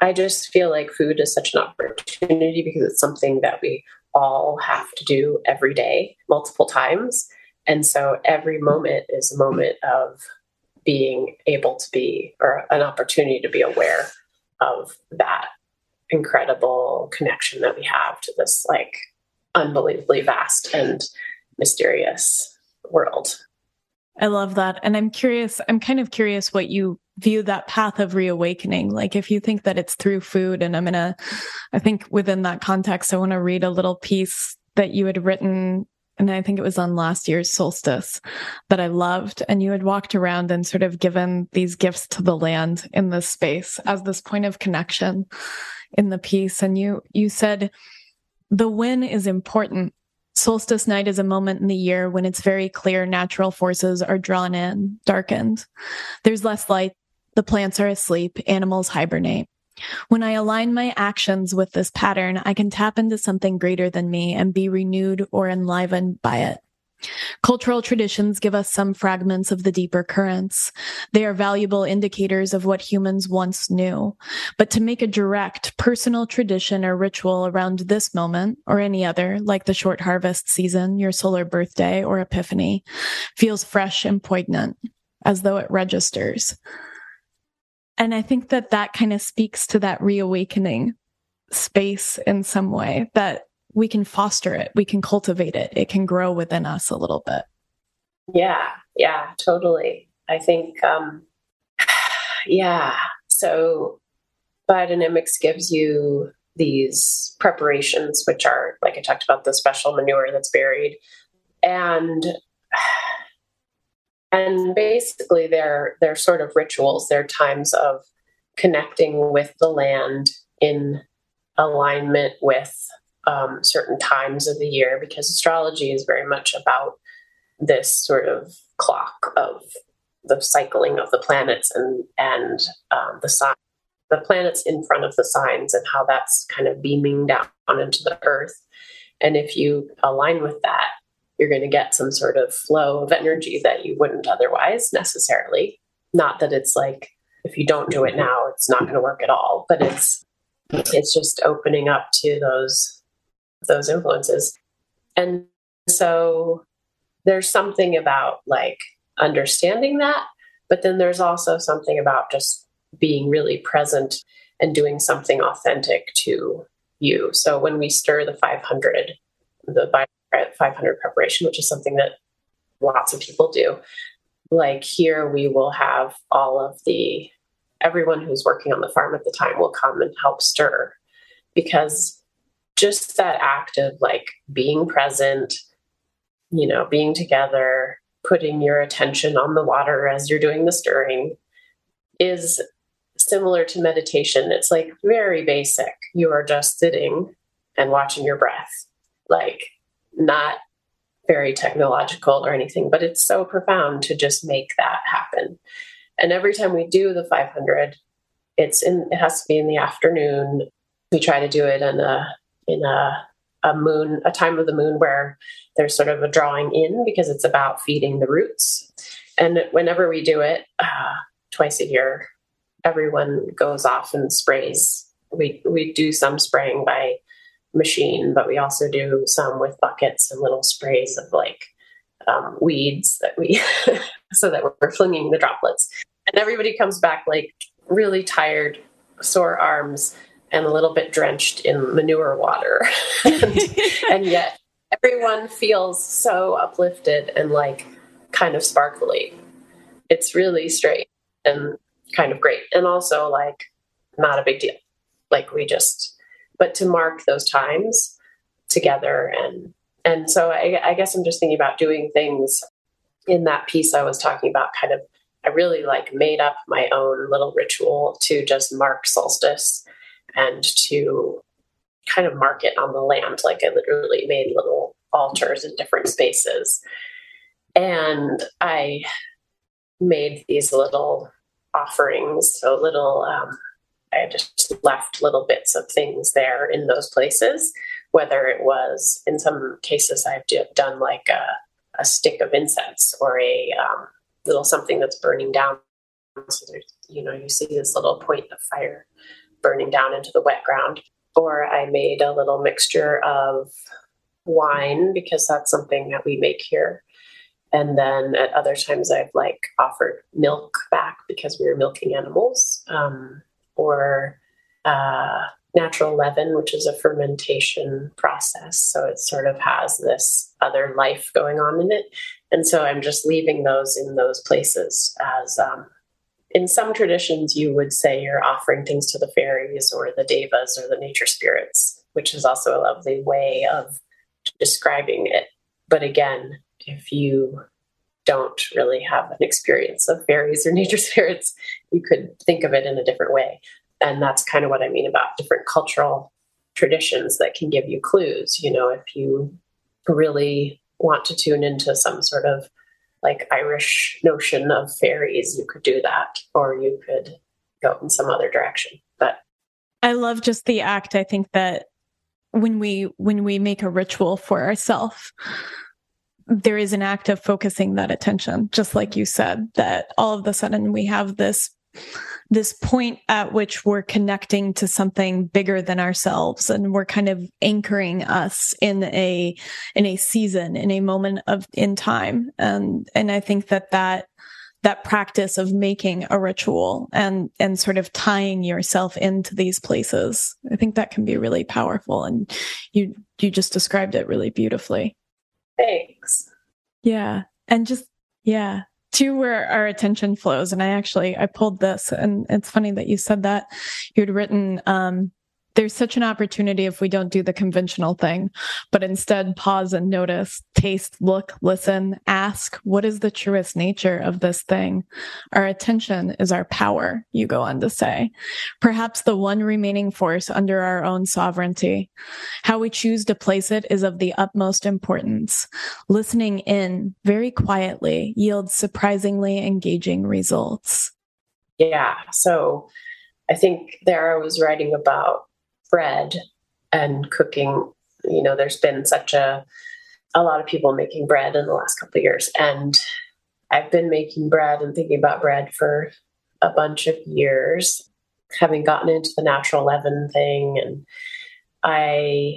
I just feel like food is such an opportunity because it's something that we all have to do every day, multiple times. And so every moment is a moment of being able to be, or an opportunity to be aware of that incredible connection that we have to this like unbelievably vast and mysterious world. I love that. And I'm curious, I'm kind of curious what you view that path of reawakening. Like if you think that it's through food, and I'm going to, I think within that context, I want to read a little piece that you had written. And I think it was on last year's solstice that I loved. And you had walked around and sort of given these gifts to the land in this space as this point of connection in the piece. And you, you said, the win is important Solstice night is a moment in the year when it's very clear natural forces are drawn in, darkened. There's less light, the plants are asleep, animals hibernate. When I align my actions with this pattern, I can tap into something greater than me and be renewed or enlivened by it. Cultural traditions give us some fragments of the deeper currents. They are valuable indicators of what humans once knew. But to make a direct personal tradition or ritual around this moment or any other, like the short harvest season, your solar birthday or epiphany, feels fresh and poignant, as though it registers. And I think that that kind of speaks to that reawakening space in some way that we can foster it, we can cultivate it, it can grow within us a little bit. Yeah, yeah, totally. I think, um, (sighs) yeah. So biodynamics gives you these preparations, which are, like I talked about, the special manure that's buried. And (sighs) and basically they're sort of rituals. They're times of connecting with the land in alignment with um, certain times of the year because astrology is very much about this sort of clock of the cycling of the planets and and um, the sign the planets in front of the signs and how that's kind of beaming down into the earth. And if you align with that you're going to get some sort of flow of energy that you wouldn't otherwise necessarily not that it's like if you don't do it now it's not going to work at all but it's it's just opening up to those those influences. And so there's something about like understanding that, but then there's also something about just being really present and doing something authentic to you. So when we stir the 500, the 500 preparation, which is something that lots of people do, like here we will have all of the everyone who's working on the farm at the time will come and help stir because just that act of like being present, you know, being together, putting your attention on the water as you're doing the stirring is similar to meditation. It's like very basic. You are just sitting and watching your breath, like not very technological or anything, but it's so profound to just make that happen. And every time we do the 500, it's in, it has to be in the afternoon. We try to do it in a in a, a moon, a time of the moon where there's sort of a drawing in because it's about feeding the roots. And whenever we do it uh, twice a year, everyone goes off and sprays. We we do some spraying by machine, but we also do some with buckets and little sprays of like um, weeds that we (laughs) so that we're flinging the droplets. And everybody comes back like really tired, sore arms, and a little bit drenched in manure water. (laughs) and, (laughs) and, yet everyone feels so uplifted and like kind of sparkly. It's really straight and kind of great. And also like not a big deal. Like we just, but to mark those times together and and so I, I guess I'm just thinking about doing things in that piece I was talking about kind of I really like made up my own little ritual to just mark solstice and to kind of mark it on the land. Like I literally made little altars in different spaces. And I made these little offerings, so little, um, I just left little bits of things there in those places, whether it was, in some cases, I've done like a, a stick of incense or a um, little something that's burning down. So there's, you know, you see this little point of fire burning down into the wet ground. Or I made a little mixture of wine because that's something that we make here. And then at other times, I've like offered milk back because we were milking animals, um, or uh, natural leaven, which is a fermentation process. So it sort of has this other life going on in it. And so I'm just leaving those in those places as um, in some traditions, you would say you're offering things to the fairies or the devas or the nature spirits, which is also a lovely way of describing it. But again, if you don't really have an experience of fairies or (laughs) nature spirits, you could think of it in a different way. And that's kind of what I mean about different cultural traditions that can give you clues. You know, if you really want to tune into some sort of like Irish notion of fairies, you could do that, or you could go in some other direction. But I love just the act. I think that when we when we make a ritual for ourselves, there is an act of focusing that attention, just like you said, that all of a sudden we have this this point at which we're connecting to something bigger than ourselves and we're kind of anchoring us in a in a season in a moment of in time. And and i think that that that practice of making a ritual and and sort of tying yourself into these places i think that can be really powerful. And you you just described it really beautifully. Thanks yeah and just yeah to where our attention flows. And I actually I pulled this, and it's funny that you said that you'd written um, there's such an opportunity if we don't do the conventional thing, but instead pause and notice, taste, look, listen, ask, what is the truest nature of this thing? Our attention is our power, you go on to say. Perhaps the one remaining force under our own sovereignty. How we choose to place it is of the utmost importance. Listening in very quietly yields surprisingly engaging results. Yeah. So I think there I was writing about bread and cooking you know there's been such a a lot of people making bread in the last couple of years. And i've been making bread and thinking about bread for a bunch of years. Having gotten into the natural leaven thing and i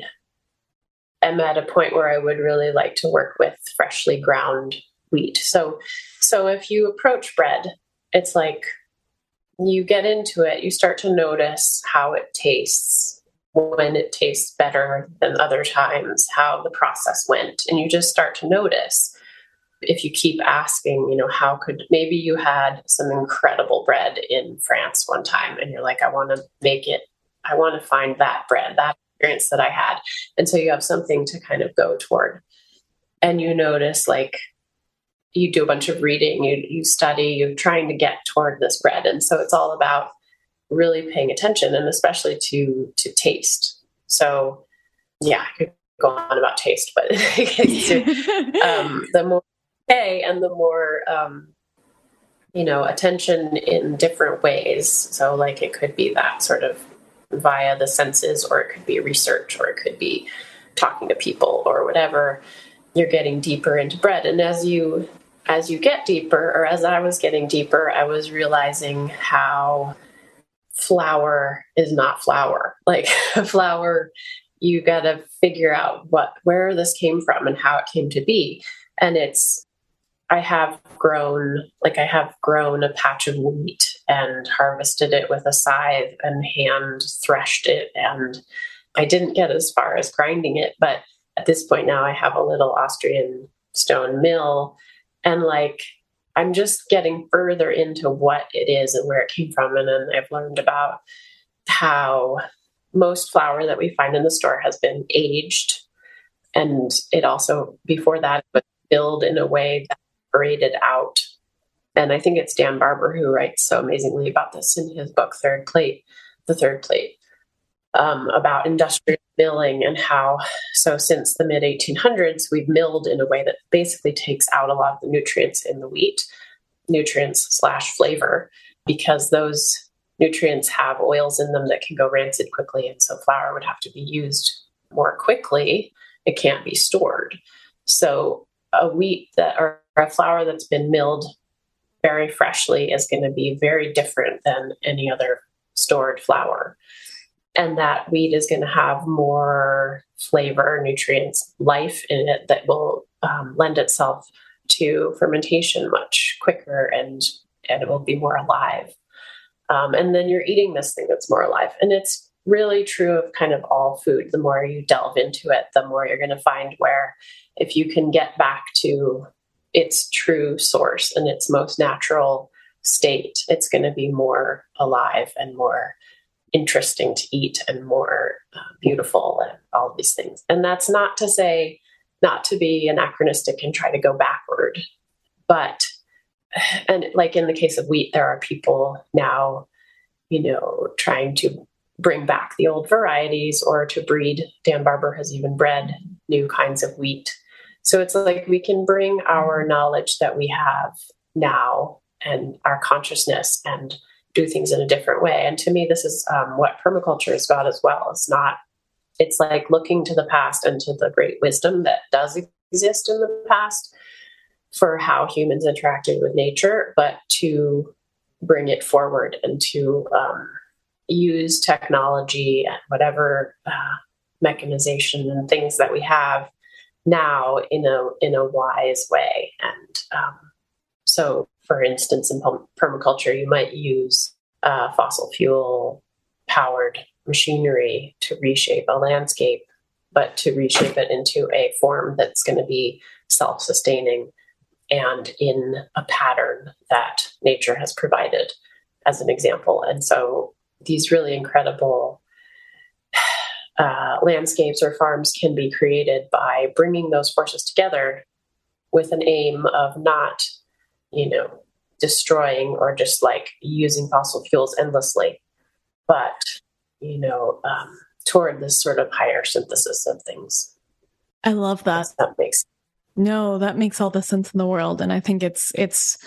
am at a point where i would really like to work with freshly ground wheat. So so if you approach bread it's like you get into it you start to notice how it tastes when it tastes better than other times, how the process went. And you just start to notice if you keep asking, you know, how could maybe you had some incredible bread in France one time and you're like, I want to make it, I want to find that bread, that experience that I had. And so you have something to kind of go toward. And you notice like you do a bunch of reading, you you study, you're trying to get toward this bread. And so it's all about really paying attention and especially to to taste. So yeah, I could go on about taste, but (laughs) (laughs) um, the more pay and the more um, you know attention in different ways. So like it could be that sort of via the senses, or it could be research, or it could be talking to people, or whatever. You're getting deeper into bread, and as you as you get deeper, or as I was getting deeper, I was realizing how flour is not flour. Like (laughs) flour, you got to figure out what where this came from and how it came to be. And it's I have grown like I have grown a patch of wheat and harvested it with a scythe and hand threshed it and I didn't get as far as grinding it, but at this point now I have a little Austrian stone mill and like I'm just getting further into what it is and where it came from. And then I've learned about how most flour that we find in the store has been aged. And it also, before that, was filled in a way that braided out. And I think it's Dan Barber who writes so amazingly about this in his book, Third Plate, The Third Plate, um, about industrial milling and how, so since the mid 1800s, we've milled in a way that basically takes out a lot of the nutrients in the wheat, nutrients slash flavor, because those nutrients have oils in them that can go rancid quickly. And so flour would have to be used more quickly. It can't be stored. So a wheat that or a flour that's been milled very freshly is going to be very different than any other stored flour and that wheat is going to have more flavor, nutrients, life in it that will um, lend itself to fermentation much quicker and and it will be more alive. Um, and then you're eating this thing that's more alive. And it's really true of kind of all food. The more you delve into it, the more you're going to find where if you can get back to its true source and its most natural state, it's going to be more alive and more interesting to eat and more uh, beautiful and all these things. And that's not to say not to be anachronistic and try to go backward, but (sighs) and like in the case of wheat, there are people now, you know, trying to bring back the old varieties or to breed. Dan Barber has even bred new kinds of wheat. So it's like we can bring our knowledge that we have now and our consciousness and do things in a different way. And to me, this is um, what permaculture is about as well. It's not, it's like looking to the past and to the great wisdom that does exist in the past for how humans interacted with nature, but to bring it forward and to um, use technology and whatever uh, mechanization and things that we have now in a in a wise way. And um, so, for instance, in permaculture, you might use uh, fossil fuel powered machinery to reshape a landscape, but to reshape it into a form that's going to be self sustaining and in a pattern that nature has provided as an example. And so these really incredible (sighs) uh, landscapes or farms can be created by bringing those forces together with an aim of not, you know, destroying or just like using fossil fuels endlessly, but, you know, um, toward this sort of higher synthesis of things. I love that. That makes no, that makes all the sense in the world. And I think it's, it's,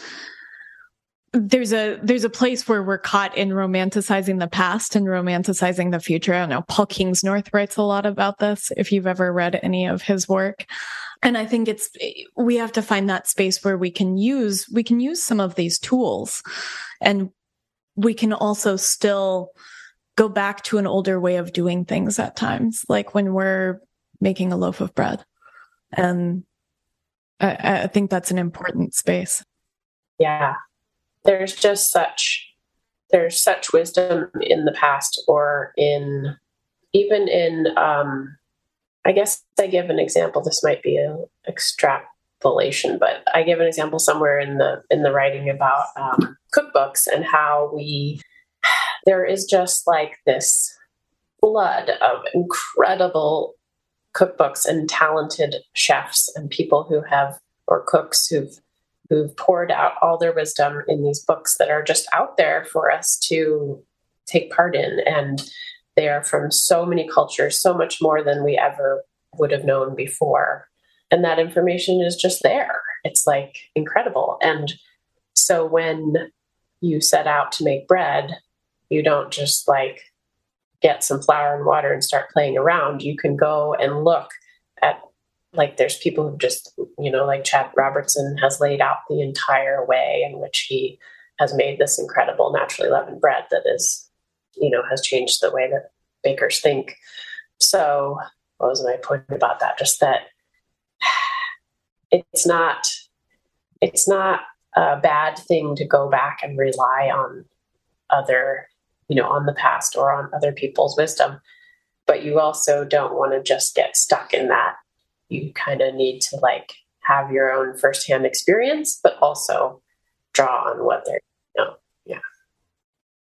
there's a there's a place where we're caught in romanticizing the past and romanticizing the future. I don't know. Paul Kingsnorth writes a lot about this. If you've ever read any of his work, and I think it's we have to find that space where we can use we can use some of these tools, and we can also still go back to an older way of doing things at times, like when we're making a loaf of bread, and I, I think that's an important space. Yeah, there's just such there's such wisdom in the past or in even in um, i guess i give an example this might be an extrapolation but i give an example somewhere in the in the writing about um, cookbooks and how we (sighs) there is just like this flood of incredible cookbooks and talented chefs and people who have or cooks who've who've poured out all their wisdom in these books that are just out there for us to take part in. And they are from so many cultures, so much more than we ever would have known before. And that information is just there. It's like incredible. And so when you set out to make bread, you don't just like get some flour and water and start playing around. You can go and look at like there's people who just you know like chad robertson has laid out the entire way in which he has made this incredible naturally leavened bread that is you know has changed the way that bakers think. So what was my point about that? Just that it's not it's not a bad thing to go back and rely on other you know on the past or on other people's wisdom but you also don't want to just get stuck in that you kind of need to like have your own firsthand experience, but also draw on what they're, know, yeah.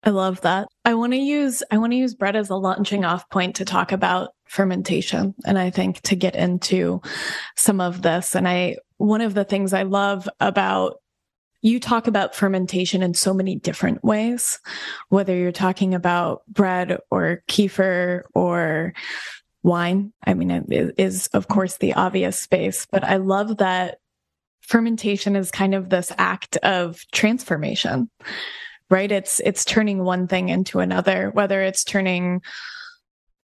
I love that. I want to use I want to use bread as a launching off point to talk about fermentation and I think to get into some of this and I one of the things I love about you talk about fermentation in so many different ways whether you're talking about bread or kefir or wine. I mean, it is, of course, the obvious space, but I love that fermentation is kind of this act of transformation, right? It's, it's turning one thing into another, whether it's turning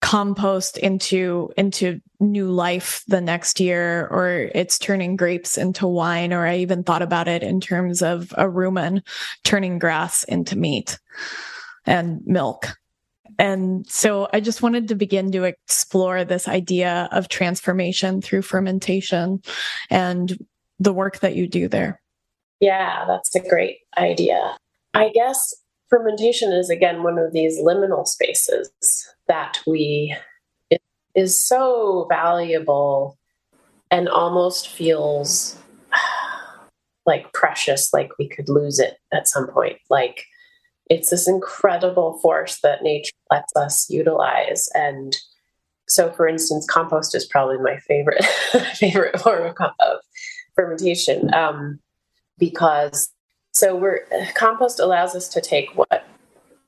compost into into new life the next year or it's turning grapes into wine or i even thought about it in terms of a rumen turning grass into meat and milk and so I just wanted to begin to explore this idea of transformation through fermentation and the work that you do there. Yeah, that's a great idea. I guess fermentation is again one of these liminal spaces that we is so valuable and almost feels (sighs) like precious like we could lose it at some point like it's this incredible force that nature lets us utilize and so for instance compost is probably my favorite (laughs) favorite form of, of fermentation um, because so we're compost allows us to take what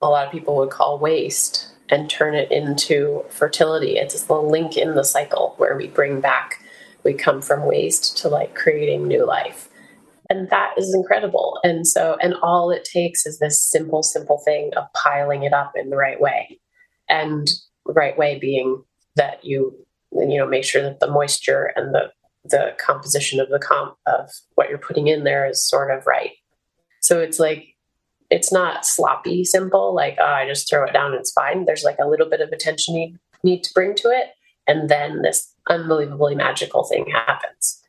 a lot of people would call waste and turn it into fertility. It's the link in the cycle where we bring back, we come from waste to like creating new life. And that is incredible. And so, and all it takes is this simple, simple thing of piling it up in the right way. And right way being that you, you know, make sure that the moisture and the the composition of the comp of what you're putting in there is sort of right. So it's like it's not sloppy simple, like oh, I just throw it down, it's fine. There's like a little bit of attention you need to bring to it, and then this unbelievably magical thing happens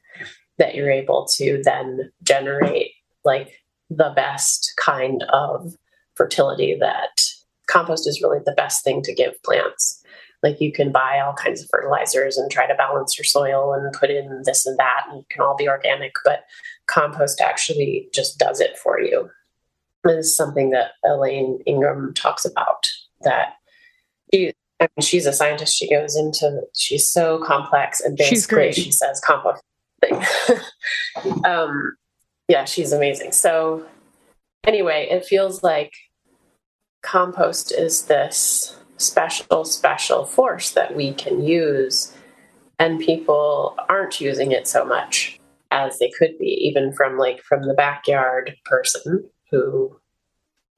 that you're able to then generate like the best kind of fertility that compost is really the best thing to give plants. Like you can buy all kinds of fertilizers and try to balance your soil and put in this and that and it can all be organic but compost actually just does it for you. This is something that elaine Ingham talks about that she I mean, she's a scientist. She goes into she's so complex and basically she says compost thing. (laughs) um, yeah, she's amazing. So anyway, it feels like compost is this special, special force that we can use, and people aren't using it so much as they could be, even from like from the backyard person who,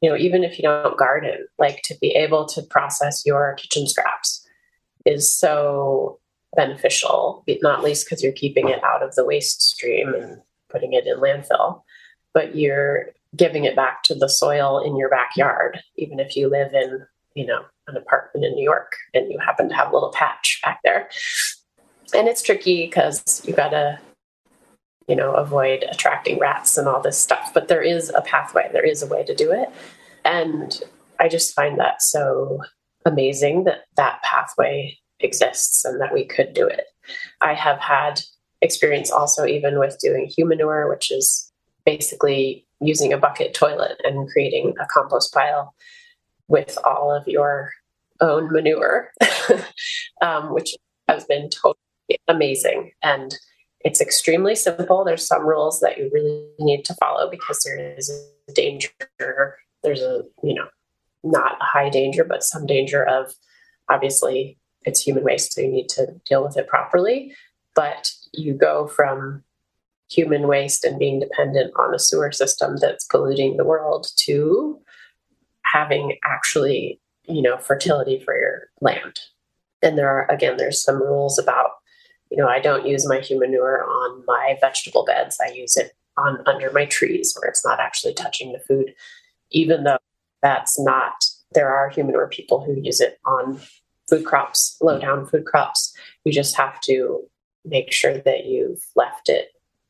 you know, even if you don't garden, like to be able to process your kitchen scraps is so beneficial, not least because you're keeping it out of the waste stream and putting it in landfill, but you're giving it back to the soil in your backyard, even if you live in, you know, an apartment in New York and you happen to have a little patch back there. And it's tricky because you got to, you know, avoid attracting rats and all this stuff. But there is a pathway, there is a way to do it. And I just find that so amazing that that pathway exists and that we could do it. I have had experience also even with doing humanure, which is basically using a bucket toilet and creating a compost pile with all of your own manure, (laughs) um, which has been totally amazing. And it's extremely simple. There's some rules that you really need to follow because there is a danger. There's a, you know, not a high danger, but some danger of obviously it's human waste, so you need to deal with it properly. But you go from human waste and being dependent on a sewer system that's polluting the world to having actually, you know, fertility for your land. And there are, again, there's some rules about, you know, I don't use my human manure on my vegetable beds. I use it on under my trees where it's not actually touching the food, even though that's not, there are human manure people who use it on food crops, low down food crops. You just have to make sure that you've left it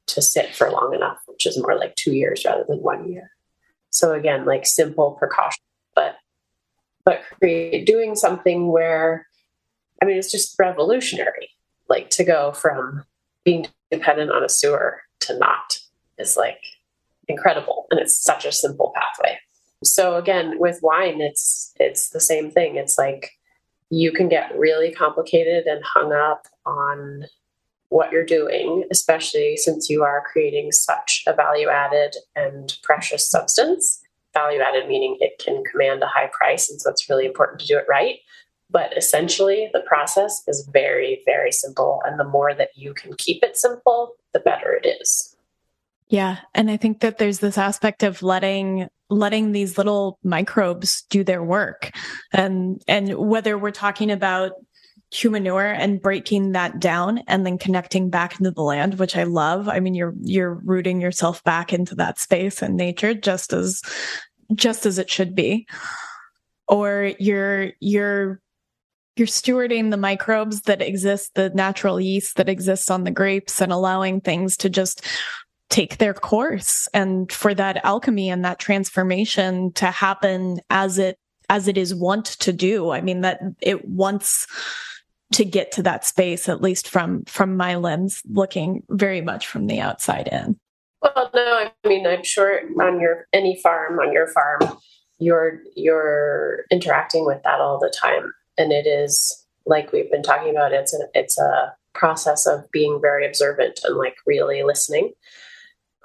to sit for long enough, which is more like two years rather than one year. So again, like simple precaution, but but create doing something where I mean it's just revolutionary. Like to go from being dependent on a sewer to not is like incredible. And it's such a simple pathway. So again, with wine, it's it's the same thing. It's like you can get really complicated and hung up on what you're doing, especially since you are creating such a value added and precious substance. Value added meaning it can command a high price, and so it's really important to do it right. But essentially, the process is very, very simple. And the more that you can keep it simple, the better it is. Yeah. And I think that there's this aspect of letting letting these little microbes do their work. And and whether we're talking about humanure and breaking that down and then connecting back into the land which i love i mean you're you're rooting yourself back into that space and nature just as just as it should be or you're you're you're stewarding the microbes that exist the natural yeast that exists on the grapes and allowing things to just take their course and for that alchemy and that transformation to happen as it as it is wont to do. I mean that it wants to get to that space at least from from my lens looking very much from the outside in. Well no i mean i'm sure on your any farm on your farm you're you're interacting with that all the time. And it is like we've been talking about it's a it's a process of being very observant and like really listening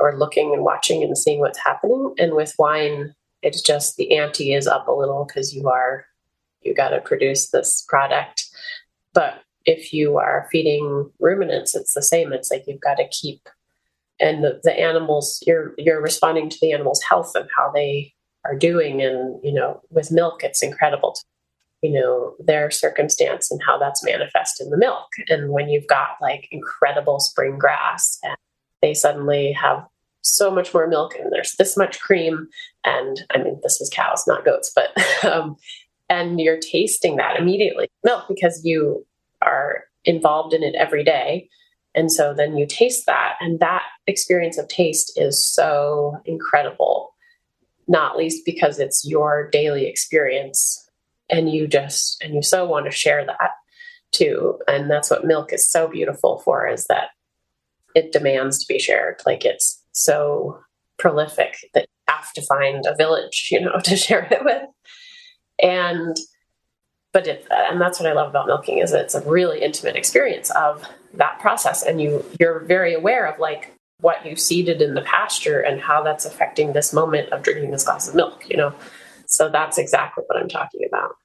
or looking and watching and seeing what's happening. And with wine it's just the ante is up a little because you are you got to produce this product. But if you are feeding ruminants it's the same. It's like you've got to keep and the, the animals you're you're responding to the animals health and how they are doing. And you know with milk it's incredible to, you know their circumstance and how that's manifest in the milk. And when you've got like incredible spring grass and they suddenly have so much more milk and there's this much cream and i mean this is cows not goats but (laughs) um, and you're tasting that immediately. Milk because you are involved in it every day. And so then you taste that and that experience of taste is so incredible. Not least because it's your daily experience and you just and you so want to share that too. And that's what milk is so beautiful for is that it demands to be shared. Like it's so prolific that you have to find a village you know (laughs) to share it with. And but it and that's what i love about milking is it's a really intimate experience of that process. And you you're very aware of like what you seeded in the pasture and how that's affecting this moment of drinking this glass of milk you know? So that's exactly what i'm talking about.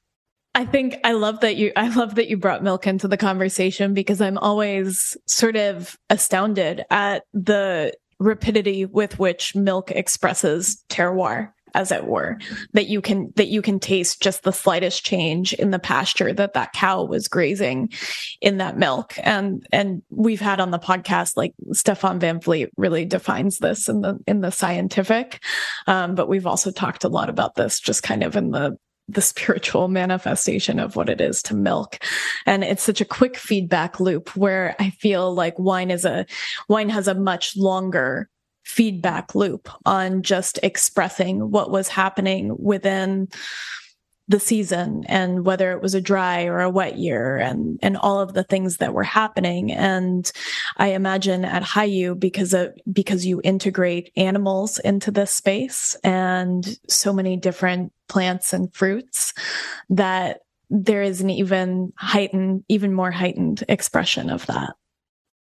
I think I love that you I love that you brought milk into the conversation because I'm always sort of astounded at the rapidity with which milk expresses terroir as it were that you can that you can taste just the slightest change in the pasture that that cow was grazing in that milk. And and we've had on the podcast like Stephan Van Vliet really defines this in the in the scientific. Um, but we've also talked a lot about this just kind of in the the (laughs) spiritual manifestation of what it is to milk. And it's such a quick feedback loop where I feel like wine is a, wine has a much longer feedback loop on just expressing what was happening within the season and whether it was a dry or a wet year and and all of the things that were happening. And i imagine at Hiyu because of because you integrate animals into this space and so many different plants and fruits that there is an even heightened even more heightened expression of that.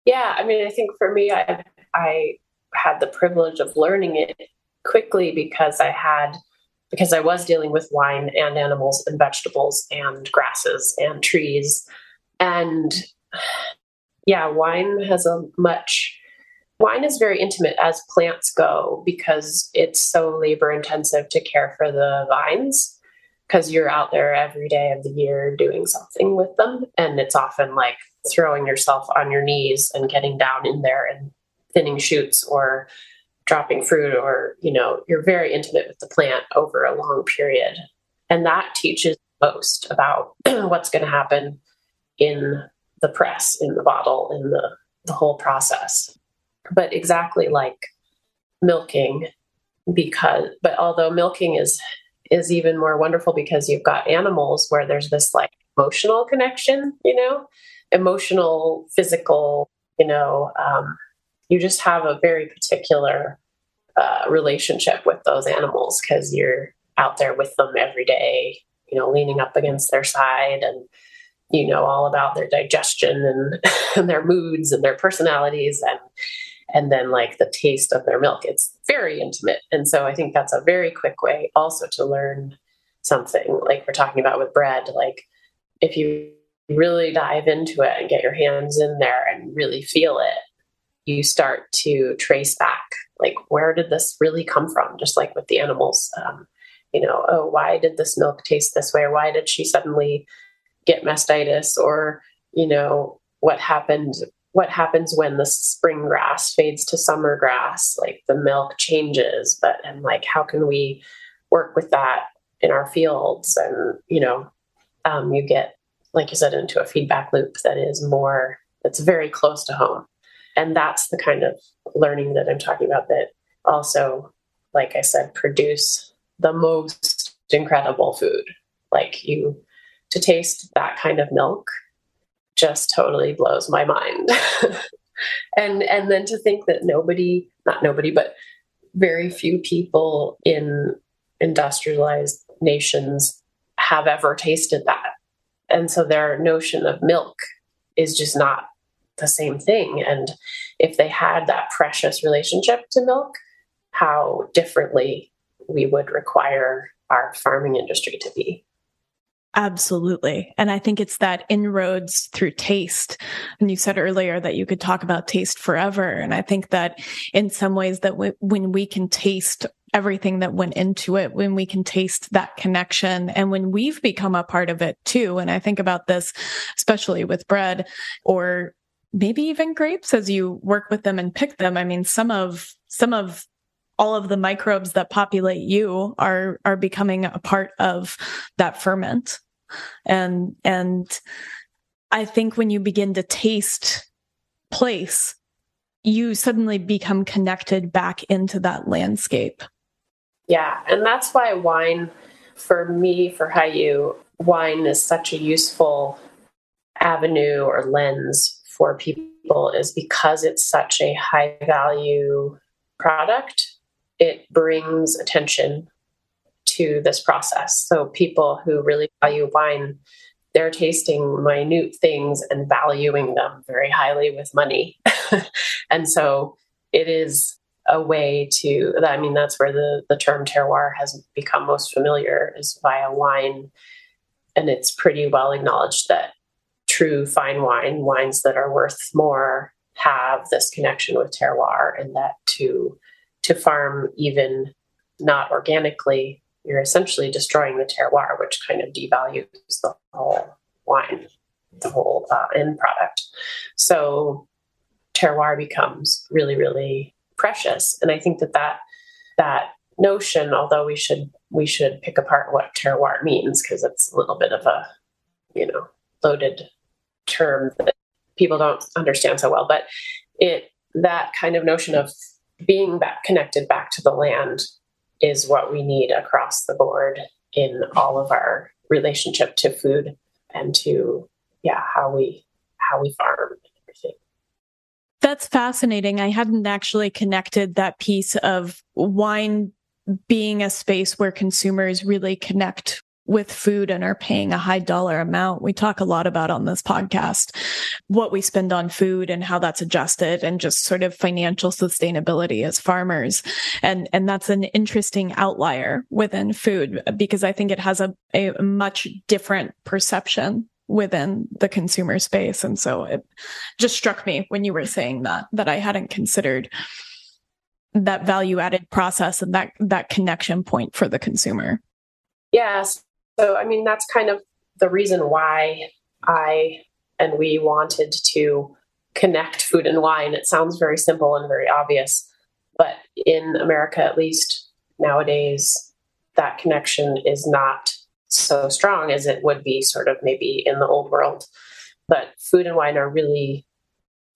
Yeah i mean i think for me i i had the privilege of learning it quickly because i had because I was dealing with wine and animals and vegetables and grasses and trees. And yeah, wine has a much, wine is very intimate as plants go because it's so labor intensive to care for the vines because you're out there every day of the year doing something with them. And it's often like throwing yourself on your knees and getting down in there and thinning shoots or dropping fruit or you know you're very intimate with the plant over a long period. And that teaches most about (clears throat) what's going to happen in the press in the bottle in the the whole process. But exactly like milking because but although milking is is even more wonderful because you've got animals where there's this like emotional connection you know? Emotional physical you know um, you just have a very particular uh, relationship with those animals because you're out there with them every day, you know, leaning up against their side and you know all about their digestion and, (laughs) and their moods and their personalities and and then like the taste of their milk. It's very intimate. And so I think that's a very quick way also to learn something like we're talking about with bread. Like if you really dive into it and get your hands in there and really feel it, you start to trace back like where did this really come from? Just like with the animals um, you know oh why did this milk taste this way? Or why did she suddenly get mastitis? Or you know what happened what happens when the spring grass fades to summer grass? Like the milk changes but and like how can we work with that in our fields? And you know um, you get like you said into a feedback loop that is more that's very close to home and that's the kind of learning that I'm talking about that also, like I said, produce the most incredible food. Like you to taste that kind of milk just totally blows my mind. (laughs) and and then to think that nobody, not nobody, but very few people in industrialized nations have ever tasted that. And so their notion of milk is just not the same thing. And if they had that precious relationship to milk, how differently we would require our farming industry to be. Absolutely. And I think it's that inroads through taste. And you said earlier that you could talk about taste forever. And I think that in some ways that w- when we can taste everything that went into it, when we can taste that connection and when we've become a part of it too. And I think about this, especially with bread or maybe even grapes as you work with them and pick them. I mean, some of, some of all of the microbes that populate you are are becoming a part of that ferment and and i think when you begin to taste place you suddenly become connected back into that landscape yeah and that's why wine for me for Hiyu wine is such a useful avenue or lens for people is because it's such a high value product it brings attention to this process. So people who really value wine, they're tasting minute things and valuing them very highly with money. (laughs) and so it is a way to I mean that's where the the term terroir has become most familiar is via wine and it's pretty well acknowledged that true fine wine wines that are worth more have this connection with terroir and that to to farm even not organically, you're essentially destroying the terroir, which kind of devalues the whole wine, the whole uh, end product. So terroir becomes really, really precious. And I think that that, that notion, although we should we should pick apart what terroir means because it's a little bit of a you know loaded term that people don't understand so well, but it that kind of notion of being back connected back to the land is what we need across the board in all of our relationship to food and to yeah how we how we farm everything. That's fascinating. I hadn't actually connected that piece of wine being a space where consumers really connect with food and are paying a high dollar amount. We talk a lot about on this podcast what we spend on food and how that's adjusted and just sort of financial sustainability as farmers. And and that's an interesting outlier within food because I think it has a, a much different perception within the consumer space. And so it just struck me when you were saying that that I hadn't considered that value added process and that that connection point for the consumer. Yes, so, I mean, that's kind of the reason why I and we wanted to connect food and wine. It sounds very simple and very obvious, but in America, at least nowadays, that connection is not so strong as it would be sort of maybe in the old world. But food and wine are really,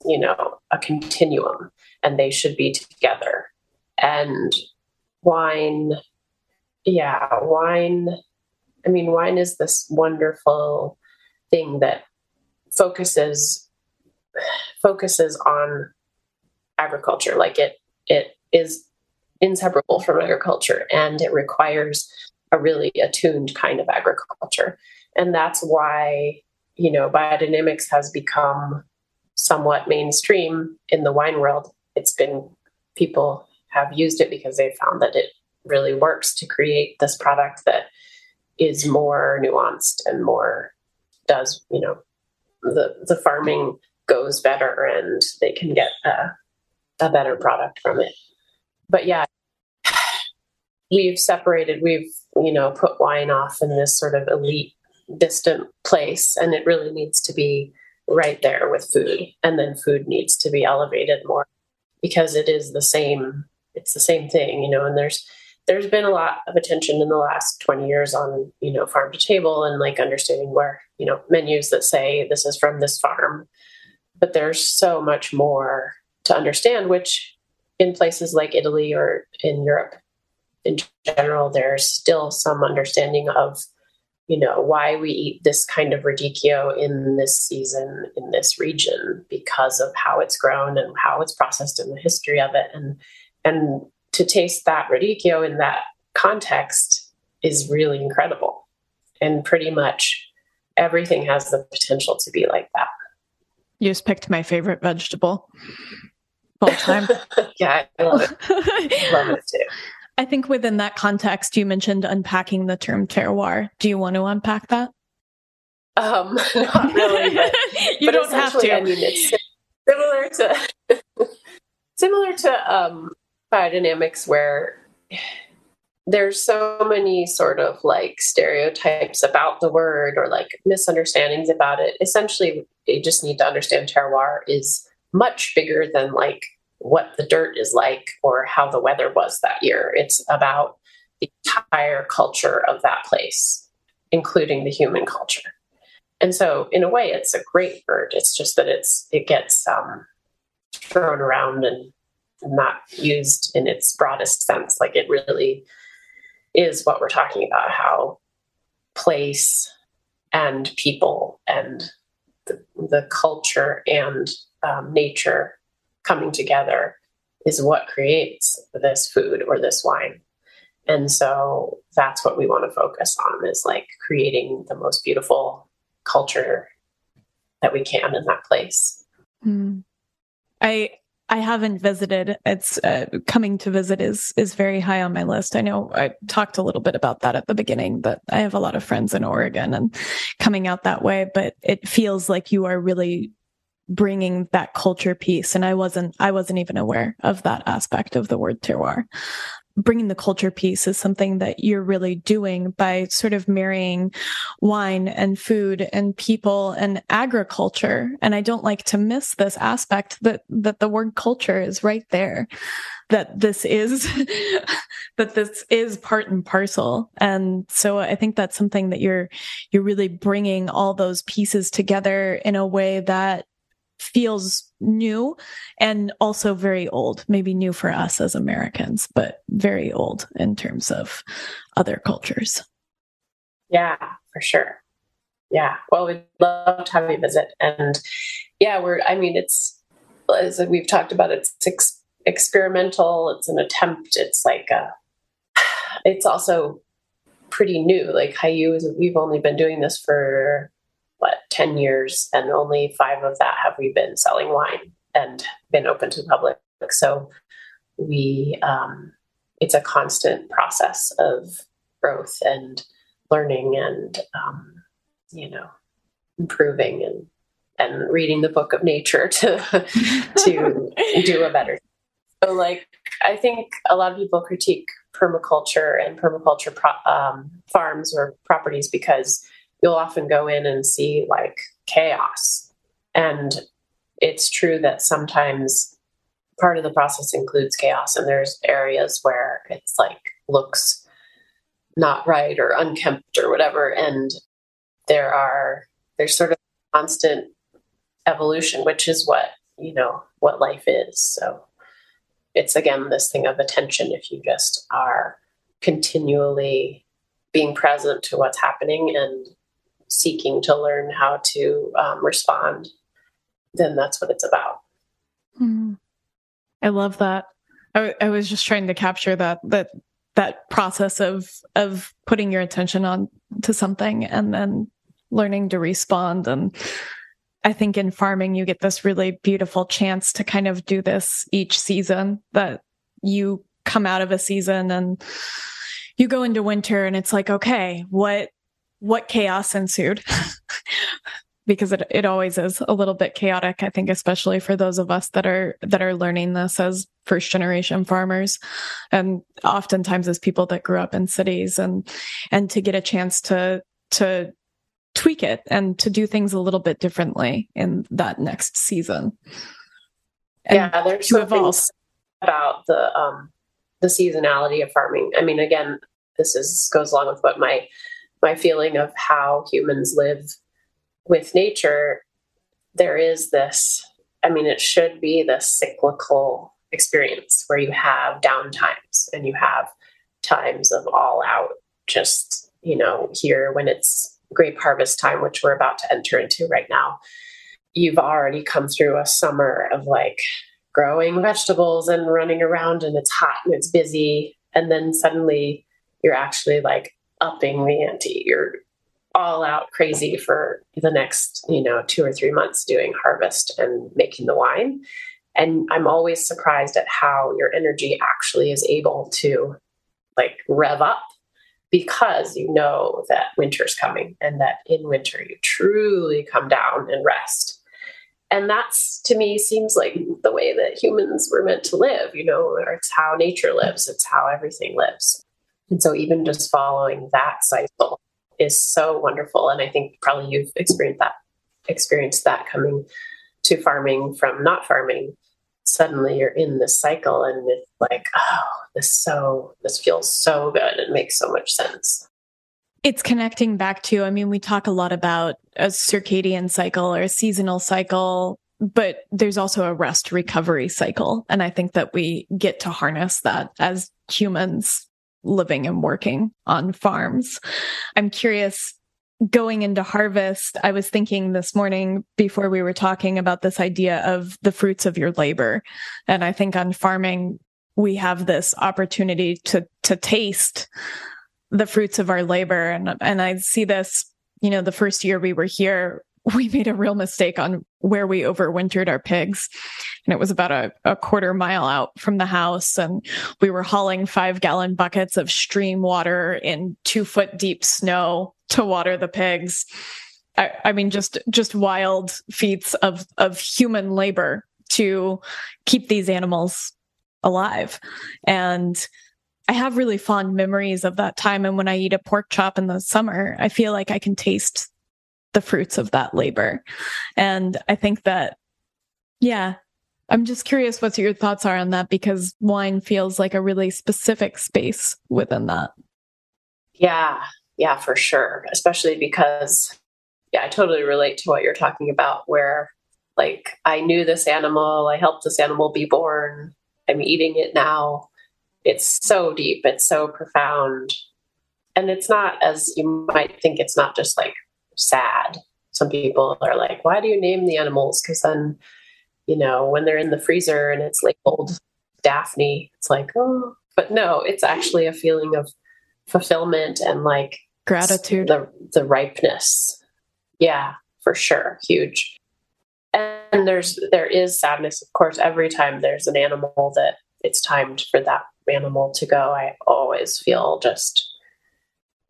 you know, a continuum and they should be together. And wine, yeah, wine I mean, wine is this wonderful thing that focuses focuses on agriculture. Like it it is inseparable from agriculture and it requires a really attuned kind of agriculture. And that's why, you know, biodynamics has become somewhat mainstream in the wine world. It's been people have used it because they found that it really works to create this product that is more nuanced and more does you know the the farming goes better and they can get a, a better product from it. But yeah we've separated we've you know put wine off in this sort of elite distant place and it really needs to be right there with food. And then food needs to be elevated more because it is the same it's the same thing you know and there's there's been a lot of attention in the last 20 years on you know farm to table and like understanding where you know menus that say this is from this farm but there's so much more to understand, which in places like Italy or in Europe in general, there's still some understanding of, you know, why we eat this kind of radicchio in this season in this region because of how it's grown and how it's processed and the history of it. And and to taste that radicchio in that context is really incredible. And pretty much everything has the potential to be like that. You just picked my favorite vegetable all time. (laughs) yeah, I love it. (laughs) love it too. I think within that context, you mentioned unpacking the term terroir. Do you want to unpack that? Um, (laughs) not really, but, you but don't have to. I mean, it's similar to similar to um, biodynamics, where there's so many sort of like stereotypes about the word or like misunderstandings about it. Essentially, you just need to understand terroir is much bigger than like what the dirt is like or how the weather was that year. It's about the entire culture of that place, including the human culture. And so, in a way, it's a great word. It's just that it's it gets um, thrown around and not used in its broadest sense. Like it really is what we're talking about: how place and people and the, the culture and um, nature coming together is what creates this food or this wine. And so that's what we want to focus on is like creating the most beautiful culture that we can in that place. Mm. I I haven't visited. It's uh, coming to visit is is very high on my list. I know I talked a little bit about that at the beginning, but I have a lot of friends in Oregon and coming out that way. But it feels like you are really bringing that culture piece and i wasn't i wasn't even aware of that aspect of the word terroir bringing the culture piece is something that you're really doing by sort of marrying wine and food and people and agriculture. And i don't like to miss this aspect that that the word culture is right there that this is (laughs) that this is part and parcel. And so i think that's something that you're you're really bringing all those pieces together in a way that feels new and also very old, maybe new for us as Americans, but very old in terms of other cultures. Yeah, for sure. Yeah. Well, we'd love to have you visit. And yeah, we're, I mean, it's, as we've talked about, it's ex- experimental, it's an attempt, it's like a, it's also pretty new. Like Hiyu is, we've only been doing this for what 10 years and only five of that have we been selling wine and been open to the public. So we um, it's a constant process of growth and learning and um, you know improving and and reading the book of nature (laughs) to to do a better so like i think a lot of people critique permaculture and permaculture pro- um, farms or properties because you'll often go in and see like chaos. And it's true that sometimes part of the process includes chaos, and there's areas where it's like looks not right or unkempt or whatever. And there are, there's sort of constant evolution, which is what, you know, what life is. So it's again this thing of attention if you just are continually being present to what's happening and seeking to learn how to um, respond, then that's what it's about. Mm. I love that. I, I was just trying to capture that that that process of of putting your attention on to something and then learning to respond and I think in farming you get this really beautiful chance to kind of do this each season that you come out of a season and you go into winter and it's like okay what what chaos ensued. (laughs) Because it, it always is a little bit chaotic i think especially for those of us that are that are learning this as first generation farmers. And oftentimes as people that grew up in cities and and to get a chance to to tweak it and to do things a little bit differently in that next season. And yeah there's something about the um the seasonality of farming. I mean again this is goes along with what my my feeling of how humans live with nature, there is this I mean, it should be the cyclical experience where you have down times and you have times of all out, just, you know, here when it's grape harvest time, which we're about to enter into right now. You've already come through a summer of like growing vegetables and running around, and it's hot and it's busy. And then suddenly you're actually like upping the ante. You're all out crazy for the next, you know, two or three months doing harvest and making the wine. And I'm always surprised at how your energy actually is able to like rev up because you know that winter's coming and that in winter you truly come down and rest. And that's to me seems like the way that humans were meant to live, you know, it's how nature lives, it's how everything lives. And so even just following that cycle is so wonderful. And I think probably you've experienced that experienced that coming to farming from not farming. Suddenly you're in this cycle and it's like, oh, this so this feels so good and makes so much sense. It's connecting back to, I mean, we talk a lot about a circadian cycle or a seasonal cycle, but there's also a rest recovery cycle. And I think that we get to harness that as humans living and working on farms. I'm curious going into harvest, I was thinking this morning before we were talking about this idea of the fruits of your labor. And I think on farming, we have this opportunity to, to taste the fruits of our labor. And, and I see this, you know, the first year we were here, we made a real mistake on where we overwintered our pigs. And it was about a, a, quarter mile out from the house. And we were hauling five gallon buckets of stream water in two foot deep snow to water the pigs. I, I mean, just, just wild feats of, of human labor to keep these animals alive. And I have really fond memories of that time. And when I eat a pork chop in the summer, I feel like I can taste the fruits of that labor. And I think that, yeah, I'm just curious what your thoughts are on that because wine feels like a really specific space within that. Yeah, yeah, for sure. Especially because, yeah, I totally relate to what you're talking about, where like I knew this animal, I helped this animal be born, I'm eating it now. It's so deep, it's so profound. And it's not as you might think, it's not just like sad. Some people are like, why do you name the animals? Because then, you know, when they're in the freezer and it's labeled Daphne, it's like, oh, but no, it's actually a feeling of fulfillment and like gratitude, the, the ripeness. Yeah, for sure. Huge. And there's, there is sadness, of course, every time there's an animal that it's timed for that animal to go. I always feel just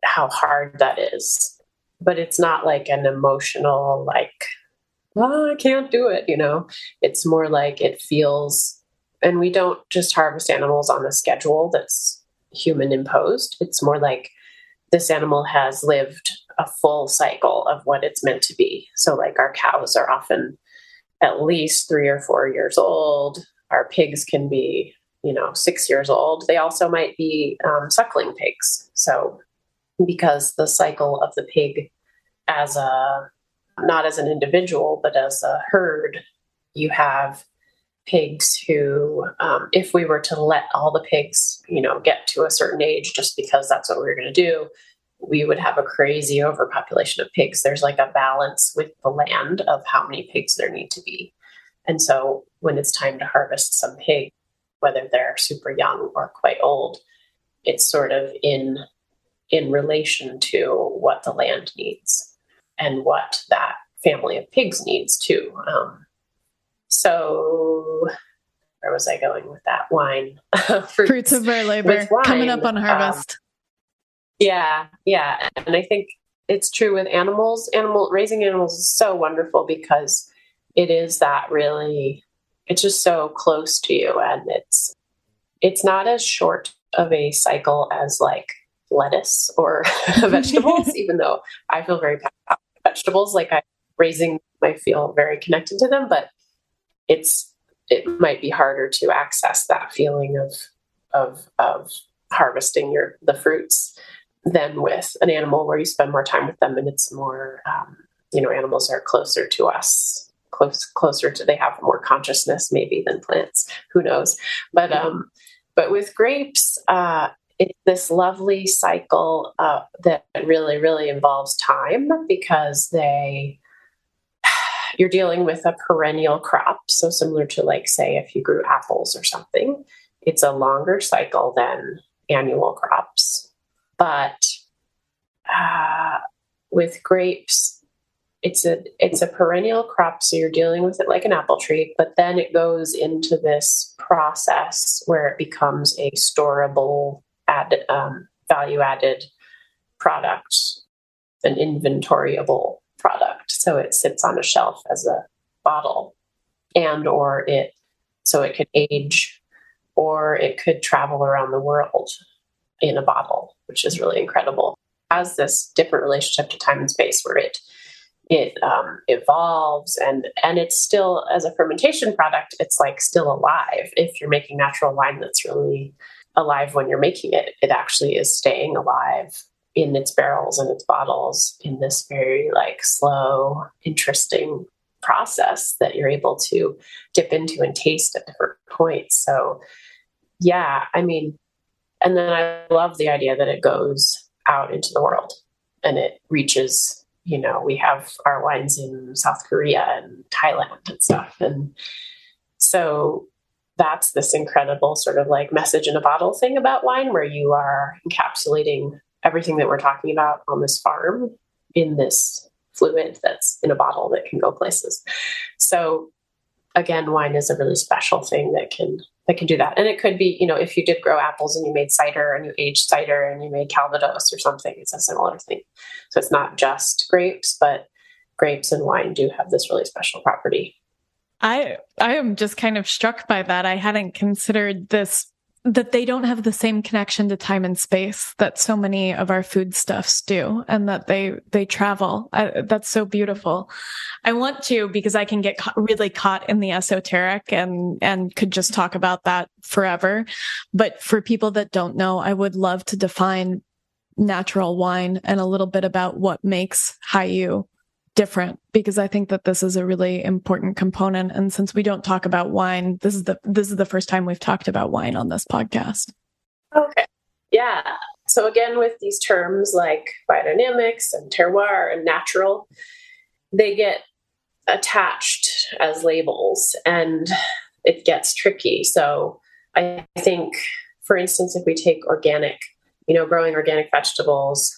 how hard that is but it's not like an emotional like oh, i can't do it you know? It's more like it feels and we don't just harvest animals on a schedule that's human imposed. It's more like this animal has lived a full cycle of what it's meant to be. So like our cows are often at least three or four years old. Our pigs can be you know six years old. They also might be um, suckling pigs. So because the cycle of the pig as a not as an individual but as a herd you have pigs who um, if we were to let all the pigs you know get to a certain age just because that's what we are going to do we would have a crazy overpopulation of pigs. There's like a balance with the land of how many pigs there need to be. And so when it's time to harvest some pig whether they're super young or quite old it's sort of in in relation to what the land needs and what that family of pigs needs too. Um, so where was I going with that wine? (laughs) Fruits, Fruits, of our labor wine, coming up on um, harvest. Um, yeah, yeah, and I think it's true with animals. Animal raising animals is so wonderful because it is that really. It's just so close to you, and it's it's not as short of a cycle as like lettuce or (laughs) vegetables, (laughs) even though I feel very passionate vegetables. Like I raising, I feel very connected to them, but it's it might be harder to access that feeling of of of harvesting your the fruits than with an animal where you spend more time with them and it's more um, you know animals are closer to us close closer to they have more consciousness maybe than plants. Who knows? But um, but with grapes, uh, it's this lovely cycle uh, that really really involves time because they (sighs) you're dealing with a perennial crop. So similar to like say if you grew apples or something, it's a longer cycle than annual crops. But uh, with grapes, it's a it's a perennial crop so you're dealing with it like an apple tree but then it goes into this process where it becomes a storable add, um, value added product an inventoryable product. So it sits on a shelf as a bottle and or it so it could age or it could travel around the world in a bottle which is really incredible. Has this different relationship to time and space where it it um, evolves and and it's still as a fermentation product it's like still alive if you're making natural wine that's really alive when you're making it it actually is staying alive in its barrels and its bottles in this very like slow interesting process that you're able to dip into and taste at different points so yeah i mean and then i love the idea that it goes out into the world and it reaches you know, we have our wines in South Korea and Thailand and stuff. And so that's this incredible sort of like message in a bottle thing about wine where you are encapsulating everything that we're talking about on this farm in this fluid that's in a bottle that can go places. So again, wine is a really special thing that can that can do that. And it could be, you know, if you did grow apples and you made cider and you aged cider and you made Calvados or something, it's a similar thing. So it's not just grapes, but grapes and wine do have this really special property. I I am just kind of struck by that. I hadn't considered this that they don't have the same connection to time and space that so many of our foodstuffs do and that they they travel. I, that's so beautiful. I want to because i can get ca- really caught in the esoteric and and could just talk about that forever. But for people that don't know i would love to define natural wine and a little bit about what makes Hiyu different because I think that this is a really important component. And since we don't talk about wine, this is the this is the first time we've talked about wine on this podcast. Okay. Yeah. So again, with these terms like biodynamics and terroir and natural, they get attached as labels and it gets tricky. So I think, for instance, if we take organic, you know, growing organic vegetables,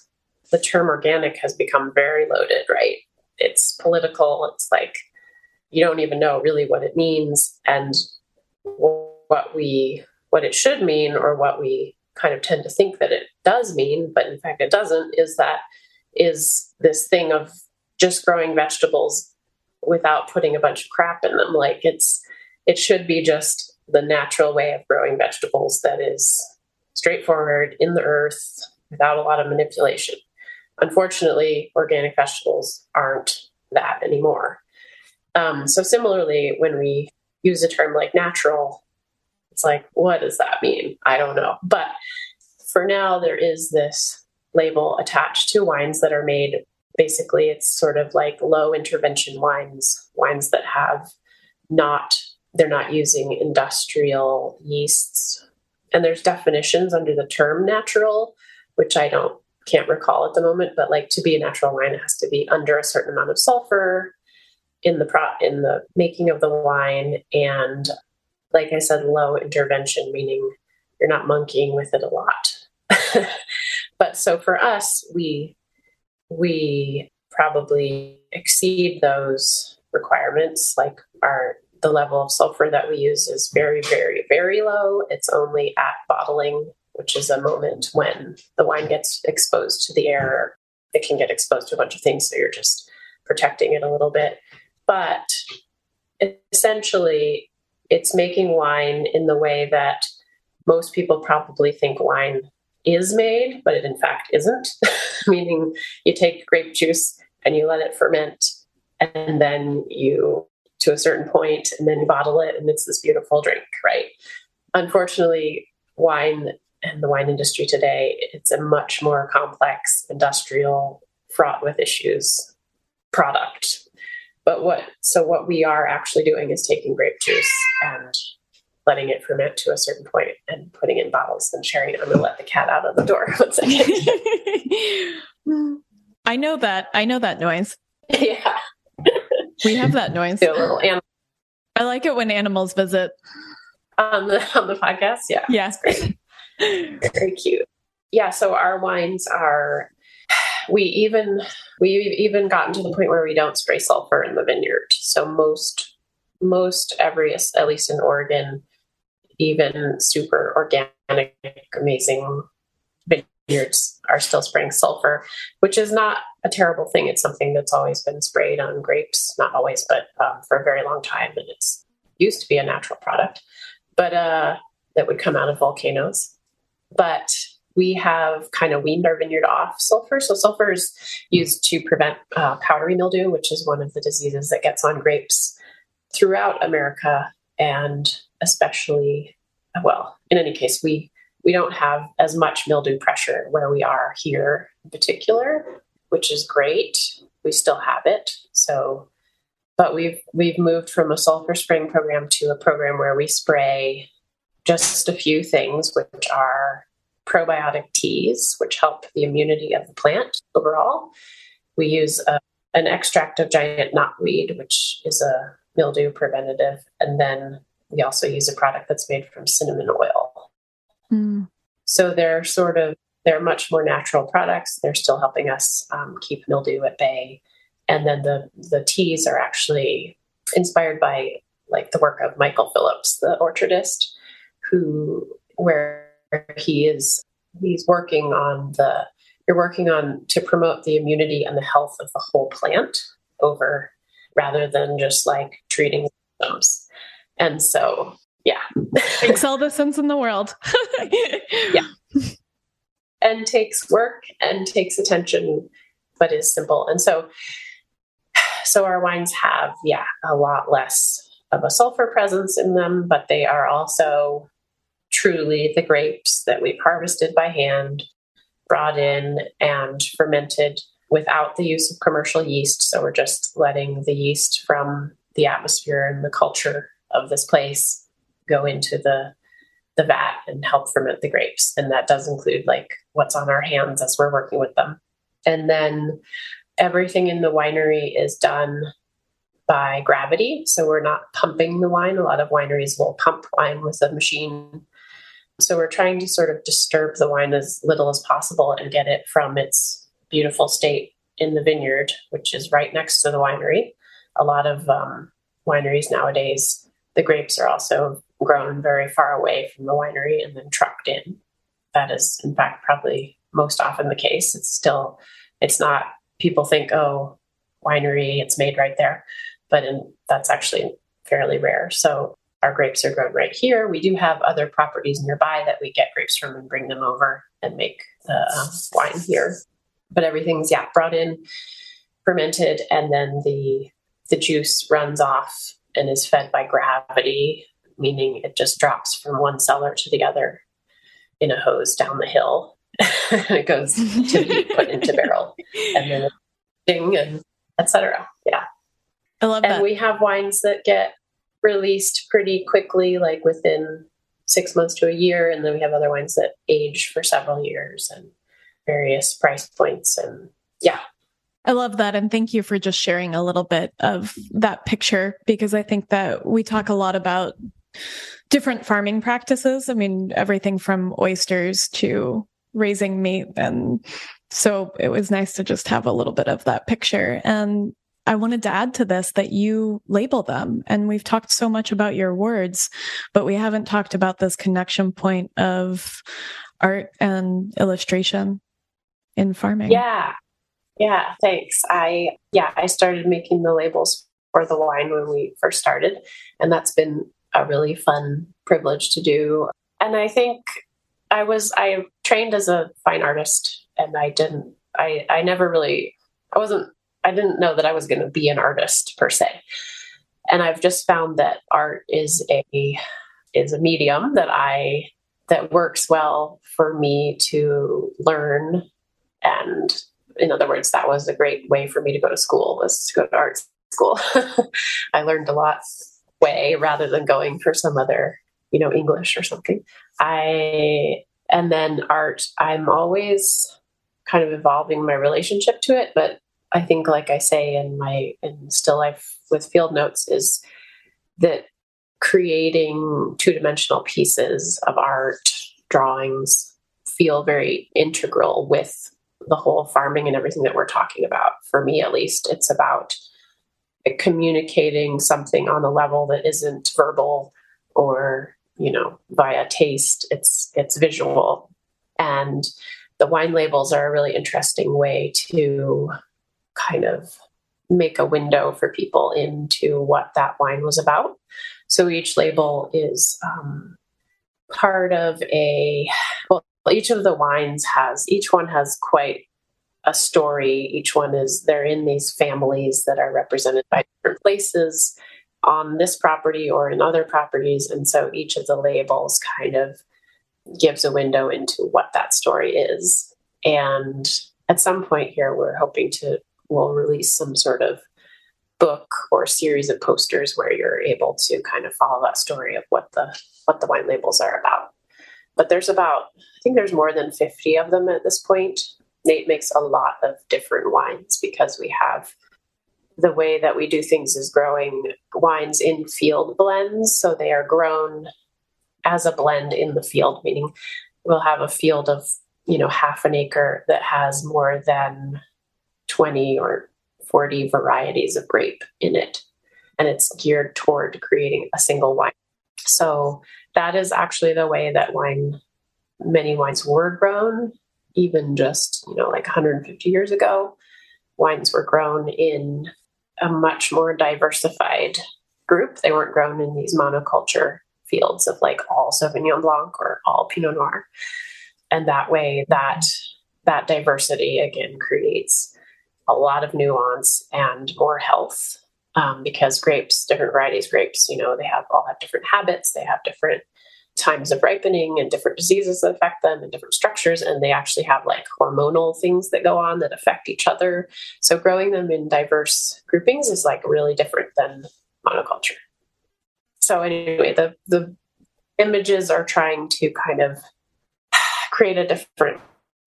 the term organic has become very loaded, right? It's political. It's like you don't even know really what it means and what we what it should mean or what we kind of tend to think that it does mean, but in fact it doesn't, is that is this thing of just growing vegetables without putting a bunch of crap in them. Like it's it should be just the natural way of growing vegetables that is straightforward in the earth without a lot of manipulation. Unfortunately, organic vegetables aren't that anymore. Um, so, similarly, when we use a term like natural, it's like, what does that mean? I don't know. But for now, there is this label attached to wines that are made. Basically, it's sort of like low intervention wines, wines that have not, they're not using industrial yeasts. And there's definitions under the term natural, which I don't can't recall at the moment, but like to be a natural wine, it has to be under a certain amount of sulfur in the pro in the making of the wine, and like I said, low intervention, meaning you're not monkeying with it a lot. (laughs) but so for us, we we probably exceed those requirements. Like our the level of sulfur that we use is very, very, very low. It's only at bottling which is a moment when the wine gets exposed to the air. It can get exposed to a bunch of things, so you're just protecting it a little bit. But essentially, it's making wine in the way that most people probably think wine is made, but it in fact isn't. (laughs) Meaning, you take grape juice and you let it ferment, and then you to a certain point, and then you bottle it, and it's this beautiful drink, right? Unfortunately, wine and the wine industry today, it's a much more complex, industrial, fraught with issues product. but what so what we are actually doing is taking grape juice and letting it ferment to a certain point and putting in bottles and sharing it. I'm gonna let the cat out of the door (laughs) one second. (laughs) I know that. I know that noise. (laughs) yeah. We have that noise. Do a little animal I like it when animals visit. on the on the podcast. Yeah. Yes. Very cute. Yeah, so our wines are we even we've even gotten to the point where we don't spray sulfur in the vineyard. So most most every at least in Oregon, even super organic, amazing vineyards are still spraying sulfur, which is not a terrible thing. It's something that's always been sprayed on grapes, not always, but um, for a very long time, and it's used to be a natural product, but uh, that would come out of volcanoes. But we have kind of weaned our vineyard off sulfur. So sulfur is used to prevent uh, powdery mildew, which is one of the diseases that gets on grapes throughout America, and especially, well, in any case, we we don't have as much mildew pressure where we are here in particular, which is great. We still have it, so but we've we've moved from a sulfur spraying program to a program where we spray just a few things, which are probiotic teas, which help the immunity of the plant overall. We use a, an extract of giant knotweed, which is a mildew preventative, and then we also use a product that's made from cinnamon oil. Mm. So they're sort of they're much more natural products. They're still helping us um, keep mildew at bay, and then the the teas are actually inspired by like the work of Michael Phillips, the orchardist, who where he is he's working on the you're working on to promote the immunity and the health of the whole plant over rather than just like treating symptoms. And so, yeah. (laughs) Makes all the sense in the world. (laughs) yeah. And takes work and takes attention, but is simple. And so, so our wines have, yeah, a lot less of a sulfur presence in them, but they are also truly the grapes that we've harvested by hand, brought in, and fermented without the use of commercial yeast. So we're just letting the yeast from the atmosphere and the culture of this place go into the the vat and help ferment the grapes. And that does include like what's on our hands as we're working with them. And then everything in the winery is done by gravity. So we're not pumping the wine. A lot of wineries will pump wine with a machine so we're trying to sort of disturb the wine as little as possible and get it from its beautiful state in the vineyard, which is right next to the winery. A lot of um, wineries nowadays, the grapes are also grown very far away from the winery and then trucked in. That is, in fact, probably most often the case. It's still, it's not, people think, oh, winery, it's made right there. But in, that's actually fairly rare. So our grapes are grown right here. We do have other properties nearby that we get grapes from and bring them over and make the um, wine here. But everything's yeah brought in, fermented, and then the the juice runs off and is fed by gravity, meaning it just drops from one cellar to the other in a hose down the hill. (laughs) it goes to be (laughs) put into barrel, and then ding and etc. Yeah, I love and that. we have wines that get released pretty quickly, like within six months to a year. And then we have other wines that age for several years and various price points. And yeah. I love that. And thank you for just sharing a little bit of that picture because I think that we talk a lot about different farming practices. I mean, everything from oysters to raising meat. And so it was nice to just have a little bit of that picture. And I wanted to add to this that you label them. And we've talked so much about your words, but we haven't talked about this connection point of art and illustration in farming. Yeah. Yeah. Thanks. I, yeah, I started making the labels for the wine when we first started. And that's been a really fun privilege to do. And I think I was, I trained as a fine artist and I didn't, I, I never really, I wasn't I didn't know that I was going to be an artist per se. And I've just found that art is a is a medium that I that works well for me to learn and in other words that was a great way for me to go to school was to go to art school. (laughs) I learned a lot way rather than going for some other, you know, English or something. I and then art, I'm always kind of evolving my relationship to it, but I think like I say in my in still life with field notes is that creating two-dimensional pieces of art, drawings feel very integral with the whole farming and everything that we're talking about. For me at least, it's about communicating something on a level that isn't verbal or you know via taste it's it's visual and the wine labels are a really interesting way to kind of make a window for people into what that wine was about so each label is um, part of a well each of the wines has each one has quite a story. Each one is they're in these families that are represented by different places on this property or in other properties. And so each of the labels kind of gives a window into what that story is. And at some point here, we're hoping to we'll release some sort of book or series of posters where you're able to kind of follow that story of what the what the wine labels are about. But there's about I think there's more than 50 of them at this point Nate makes a lot of different wines because we have the way that we do things is growing wines in field blends. So they are grown as a blend in the field, meaning we'll have a field of, you know, half an acre that has more than 20 or 40 varieties of grape in it. And it's geared toward creating a single wine. So that is actually the way that wine, many wines were grown even just, you know, like 150 years ago, wines were grown in a much more diversified group. They weren't grown in these monoculture fields of like all Sauvignon Blanc or all Pinot Noir. And that way that that diversity again creates a lot of nuance and more health um, because grapes, different varieties grapes, you know, they have all have different habits, they have different times of ripening and different diseases that affect them and different structures and they actually have like hormonal things that go on that affect each other. So growing them in diverse groupings is like really different than monoculture. So anyway the the images are trying to kind of (sighs) create a different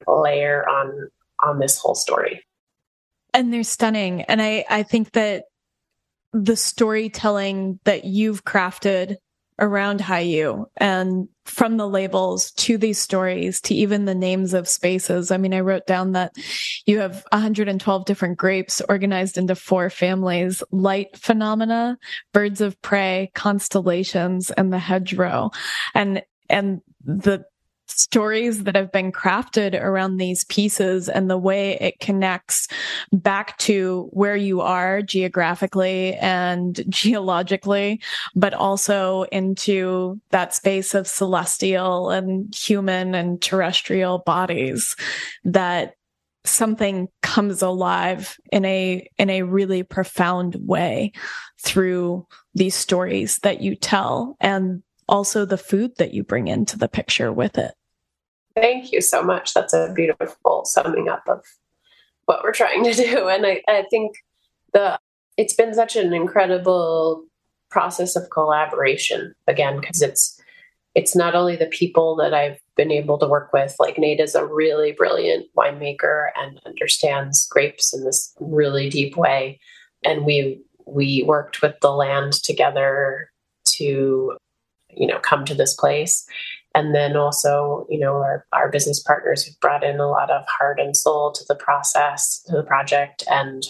layer on on this whole story and they're stunning and i i think that the storytelling that you've crafted around Hiyu and from the labels to these stories to even the names of spaces. I mean, I wrote down that you have 112 different grapes organized into four families, light phenomena, birds of prey, constellations, and the hedgerow. And and the stories that have been crafted around these pieces and the way it connects back to where you are geographically and (laughs) geologically, but also into that space of celestial and human and terrestrial bodies that something comes alive in a in a really profound way through these stories that you tell. And also the food that you bring into the picture with it. Thank you so much. That's a beautiful summing up of what we're trying to do. (laughs) And I, I think the it's been such an incredible process of collaboration again, because it's it's not only the people that I've been able to work with, like Nate is a really brilliant winemaker and understands grapes in this really deep way. And we we worked with the land together to you know come to this place. And then also you know our, our business partners who've brought in a lot of heart and soul to the process to the project and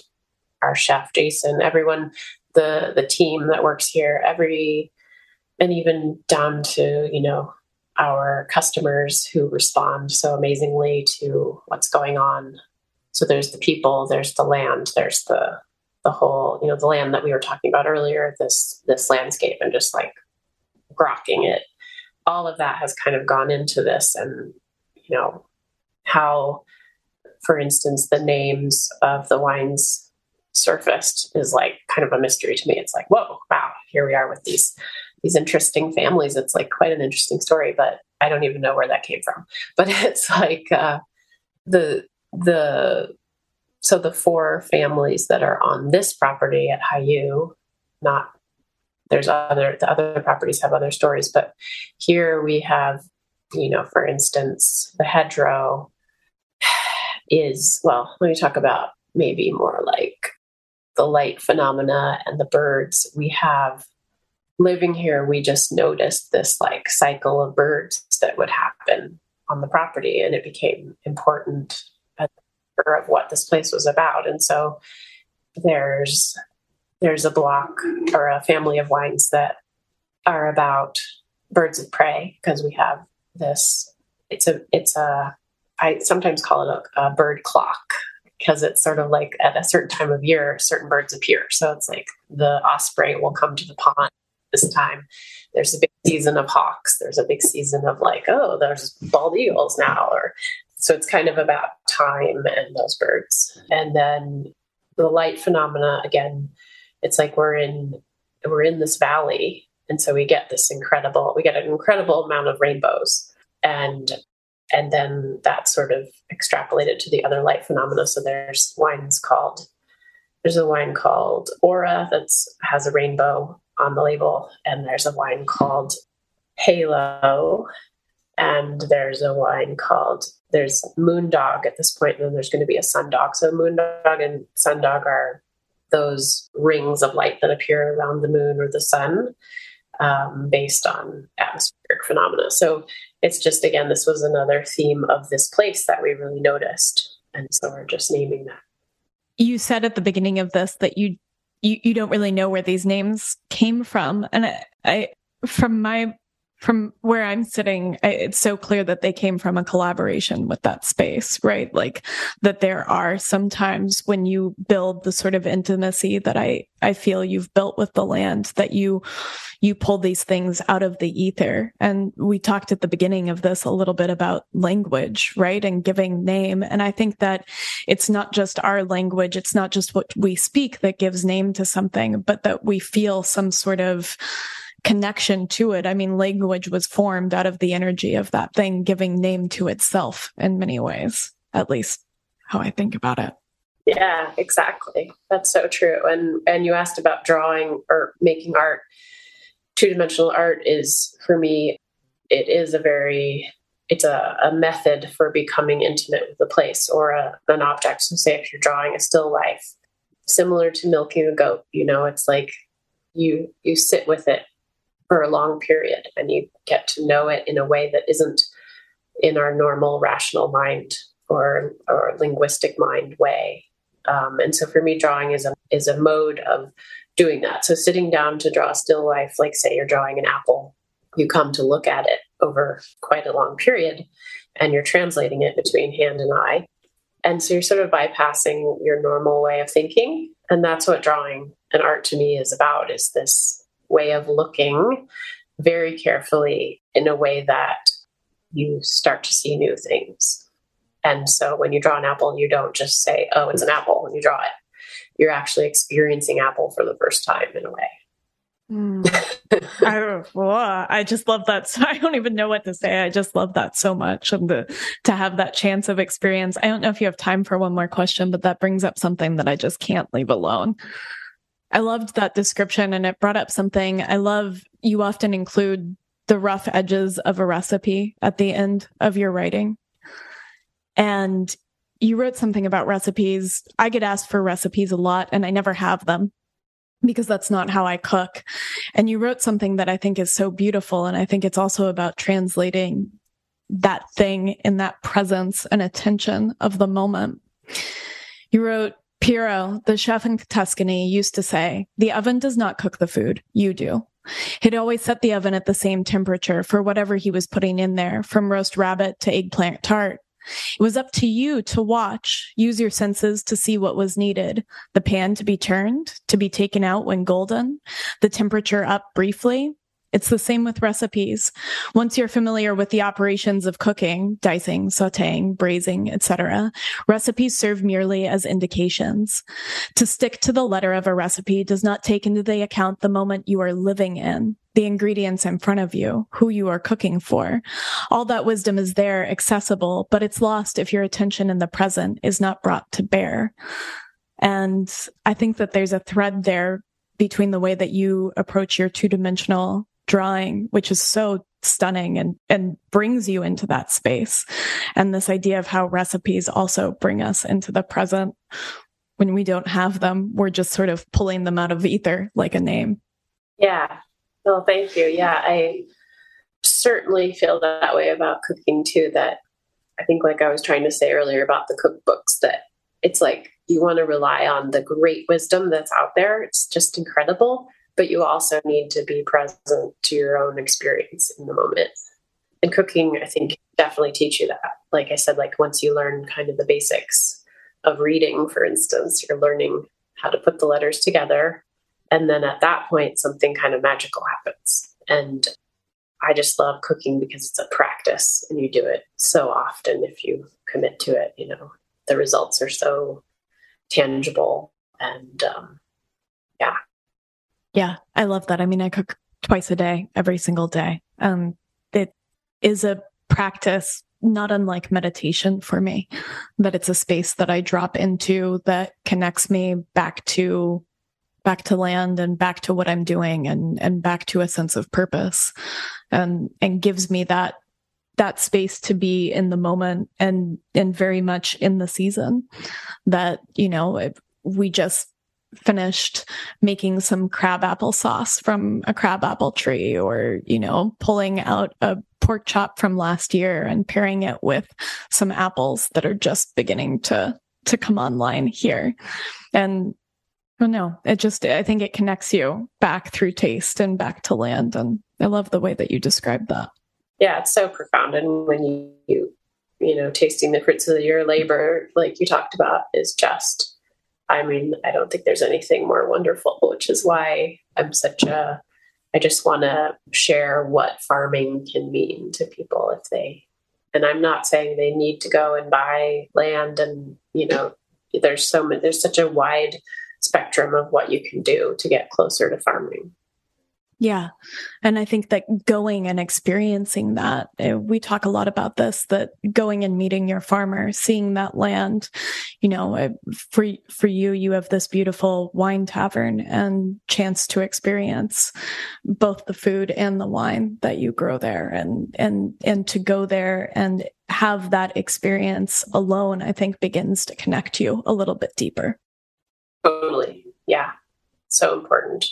our chef jason everyone the the team that works here every and even down to you know our customers who respond so amazingly to what's going on. So there's the people there's the land there's the the whole you know the land that we were talking about earlier this this landscape and just like grokking it. All of that has kind of gone into this, and you know how, for instance, the names of the wines surfaced is like kind of a mystery to me. It's like, whoa, wow, here we are with these these interesting families. It's like quite an interesting story, but I don't even know where that came from. (laughs) But it's like uh, the the so the four families that are on this property at Hiyu, not there's other the other properties have other stories, but here we have, you know, for instance, the hedgerow is well, let me talk about maybe more like the light phenomena and the birds. We have living here, we just noticed this like cycle of birds that would happen on the property, and it became important uh, of what this place was about. And so there's there's a block or a family of wines that are about birds of prey because we have this it's a it's a I sometimes call it a, a bird clock because it's sort of like at a certain time of year certain birds appear. So it's like the osprey will come to the pond this time. There's a big season of hawks. There's a big season of like oh there's bald eagles now or so it's kind of about time and those birds. And then the light phenomena, again, it's like we're in we're in this valley. And so we get this incredible, we get an incredible amount of rainbows. And and then that's sort of extrapolated to the other light phenomena. So there's wines called there's a wine called Aura that has a rainbow on the label, and there's a wine called Halo, and there's a wine called there's Moondog at this point, and then there's going to be a Sundog. So Moondog and Sundog are those rings of light that appear around the moon or the sun um, based on atmospheric phenomena. So it's just, again, this was another theme of this place that we really noticed. And so we're just naming that. You said at the beginning of this that you you, you don't really know where these names came from. And I, I from my from where I'm sitting, it's so clear that they came from a collaboration with that space, right? Like that there are sometimes when you build the sort of intimacy that I, I feel you've built with the land that you, you pull these things out of the ether. And we talked at the beginning of this a little bit about language, right? And giving name. And I think that it's not just our language. It's not just what we speak that gives name to something, but that we feel some sort of, connection to it. I mean, language was formed out of the energy of that thing giving name to itself in many ways, at least how I think about it. Yeah, exactly. That's so true. And and you asked about drawing or making art. Two-dimensional art is for me it is a very it's a, a method for becoming intimate with a place or a, an object. So say if you're drawing a still life, similar to milking a goat, you know, it's like you you sit with it for a long period and you get to know it in a way that isn't in our normal rational mind or or linguistic mind way. Um, and so for me drawing is a is a mode of doing that. So sitting down to draw still life like say you're drawing an apple you come to look at it over quite a long period and you're translating it between hand and eye. And so you're sort of bypassing your normal way of thinking. And that's what drawing and art to me is about is this way of looking very carefully in a way that you start to see new things. And so when you draw an apple, you don't just say, oh, it's an apple when you draw it. You're actually experiencing apple for the first time in a way. Mm. (laughs) I, I just love that. (laughs) So I don't even know what to say. I just love that so much. And the, to have that chance of experience. I don't know if you have time for one more question, but that brings up something that I just can't leave alone. I loved that description and it brought up something. I love you often include the rough edges of a recipe at the end of your writing. And you wrote something about recipes. I get asked for recipes a lot and I never have them because that's not how I cook. And you wrote something that I think is so beautiful. And I think it's also about translating that thing in that presence and attention of the moment. You wrote, Piero, the chef in Tuscany, used to say, the oven does not cook the food, you do. He'd always set the oven at the same temperature for whatever he was putting in there, from roast rabbit to eggplant tart. It was up to you to watch, use your senses to see what was needed. The pan to be turned, to be taken out when golden, the temperature up briefly, it's the same with recipes. Once you're familiar with the operations of cooking, dicing, sauteing, braising, etc., recipes serve merely as indications. To stick to the letter of a recipe does not take into the account the moment you are living in. the ingredients in front of you, who you are cooking for. All that wisdom is there, accessible, but it's lost if your attention in the present is not brought to bear. And I think that there's a thread there between the way that you approach your two dimensional drawing, which is so stunning and, and brings you into that space. And this idea of how recipes also bring us into the present. When we don't have them, we're just sort of pulling them out of ether like a name. Yeah. Well, thank you. Yeah. I certainly feel that way about cooking too. That I think, like I was trying to say earlier about the cookbooks, that it's like you want to rely on the great wisdom that's out there. It's just incredible but you also need to be present to your own experience in the moment. And cooking, I think, definitely teach you that. Like I said, like once you learn kind of the basics of reading, for instance, you're learning how to put the letters together. And then at that point, something kind of magical happens. And I just love cooking because it's a practice and you do it so often if you commit to it. You know, the results are so tangible. And um, yeah, yeah, I love that. I mean, I cook twice a day, every single day. Um, it is a practice not unlike meditation for me, but it's a space that I drop into that connects me back to back to land and back to what I'm doing and and back to a sense of purpose and and gives me that that space to be in the moment and and very much in the season that you know we just finished making some crab apple sauce from a crab apple tree or, you know, pulling out a pork chop from last year and pairing it with some apples that are just beginning to to come online here. And oh no, it just I think it connects you back through taste and back to land. And I love the way that you described that. Yeah, it's so profound. And when you you know, tasting the fruits of your labor, like you talked about, is just I mean, I don't think there's anything more wonderful, (laughs) which is why I'm such a, I just want to share what farming can mean to people if they, and I'm not saying they need to go and buy land and, you know, there's so many, there's such a wide spectrum of what you can do to get closer to farming. Yeah. And I think that going and experiencing that, eh, we talk a lot about this, that going and meeting your farmer, seeing that land, you know, eh, for, for you, you have this beautiful wine tavern and chance to experience both the food and the wine that you grow there and, and, and to go there and have that experience alone, I think begins to connect you a little bit deeper. Totally. Yeah. So important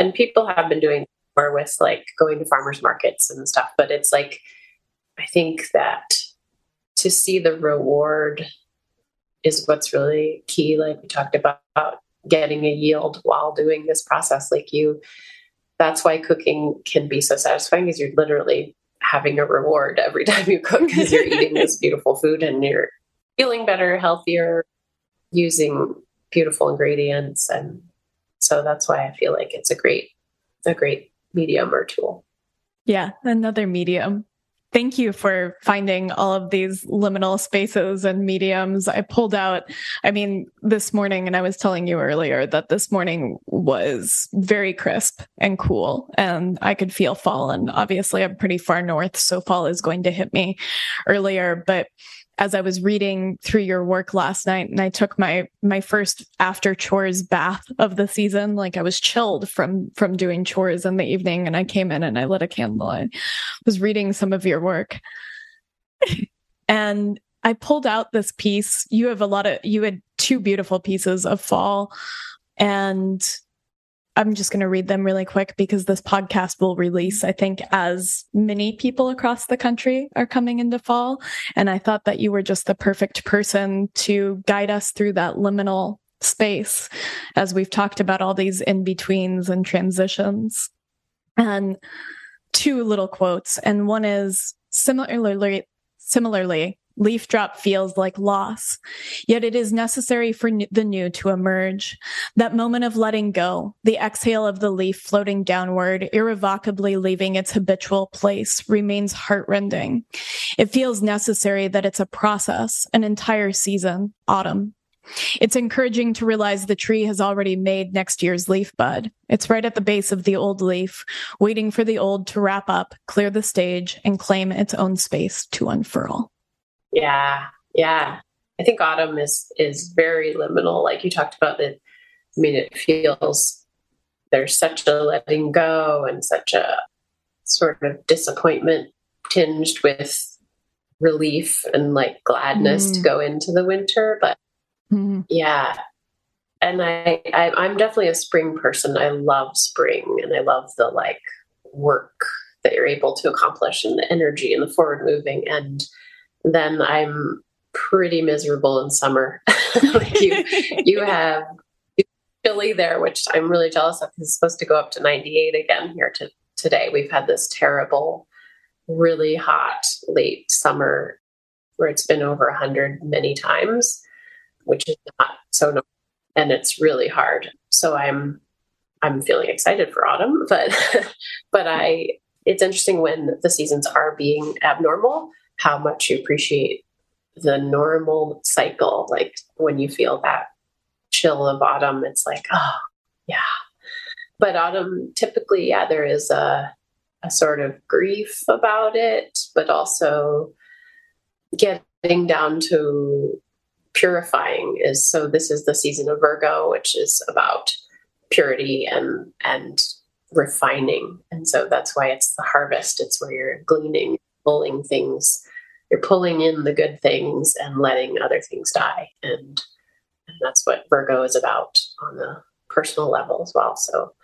and people have been doing more with like going to farmers markets and stuff but it's like i think that to see the reward is what's really key like we talked about getting a yield while doing this process. Like you that's why cooking can be so satisfying is you're literally having a reward every (laughs) time you cook because you're eating this (laughs) beautiful food and you're feeling better healthier using beautiful ingredients and so that's why I feel like it's a great, a great medium or tool. Yeah, another medium. Thank you for finding all of these liminal spaces and mediums. I pulled out, I mean, this morning, and I was telling you earlier that this morning was very crisp and cool, and I could feel fall. And obviously, I'm pretty far north, so fall is going to hit me earlier. But as I was reading through your work last night and I took my my first after chores bath of the season like I was chilled from from doing chores in the evening and I came in and I lit a candle. I was reading some of your work. (laughs) And I pulled out this piece. You have a lot of you had two beautiful pieces of fall. And I'm just going to read them really quick because this podcast will release, I think, as many people across the country are coming into fall. And I thought that you were just the perfect person to guide us through that liminal space as we've talked about all these in betweens and transitions. And two little quotes. And one is similarly, similarly, leaf drop feels like loss. Yet it is necessary for the new to emerge. That moment of letting go, the exhale of the leaf floating downward, irrevocably leaving its habitual place, remains heartrending. It feels necessary that it's a process, an entire season, autumn, It's encouraging to realize the tree has already made next year's leaf bud. It's right at the base of the old leaf, waiting for the old to wrap up, clear the stage, and claim its own space to unfurl. Yeah, yeah. I think autumn is is very liminal. Like you talked about that. I mean, it feels there's such a letting go and such a sort of disappointment tinged with relief and like gladness mm. to go into the winter. But mm. yeah. And I, I I'm definitely a spring person. I love spring and I love the like work that you're able to accomplish and the energy and the forward moving. And then I'm pretty miserable in summer. (laughs) like you you (laughs) have chilly there, which I'm really jealous of. Because it's supposed to go up to 98 again here to today. We've had this terrible really hot late summer where it's been over 100 many times, which is not so normal. And it's really hard. So I'm I'm feeling excited for autumn, but (laughs) but I it's interesting when the seasons are being abnormal, how much you appreciate the normal cycle. Like when you feel that chill of autumn, it's like, oh yeah. But autumn typically, yeah, there is a a sort of grief about it, but also getting down to purifying is so this is the season of Virgo, which is about purity and and refining. And so that's why it's the harvest. It's where you're gleaning, pulling things, you're pulling in the good things and letting other things die. And and that's what Virgo is about on the personal level as well. So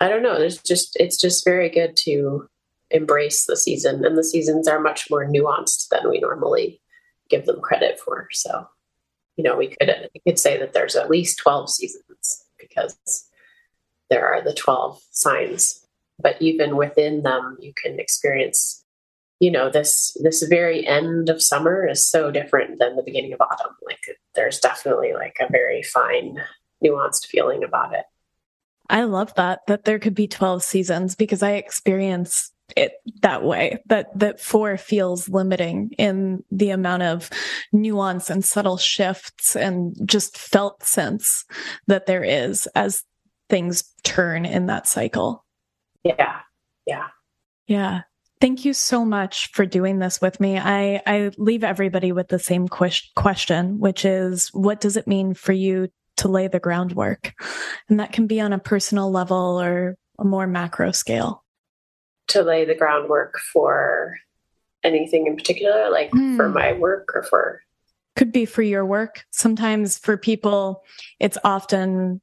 I don't know. There's just it's just very good to embrace the season, and the seasons are much more nuanced than we normally give them credit for. So, you know, we could we could say that there's at least twelve seasons because there are the twelve signs, but even within them, you can experience. You know, this this very end of summer is so different than the beginning of autumn. Like, there's definitely like a very fine, nuanced feeling about it. I love that, that there could be 12 seasons because I experience it that way that that four feels limiting in the amount of nuance and subtle shifts and just felt sense that there is as things turn in that cycle yeah yeah yeah thank you so much for doing this with me i i leave everybody with the same question which is what does it mean for you to lay the groundwork. And that can be on a personal level or a more macro scale. To lay the groundwork for anything in particular, like mm. for my work or for? Could be for your work. Sometimes for people, it's often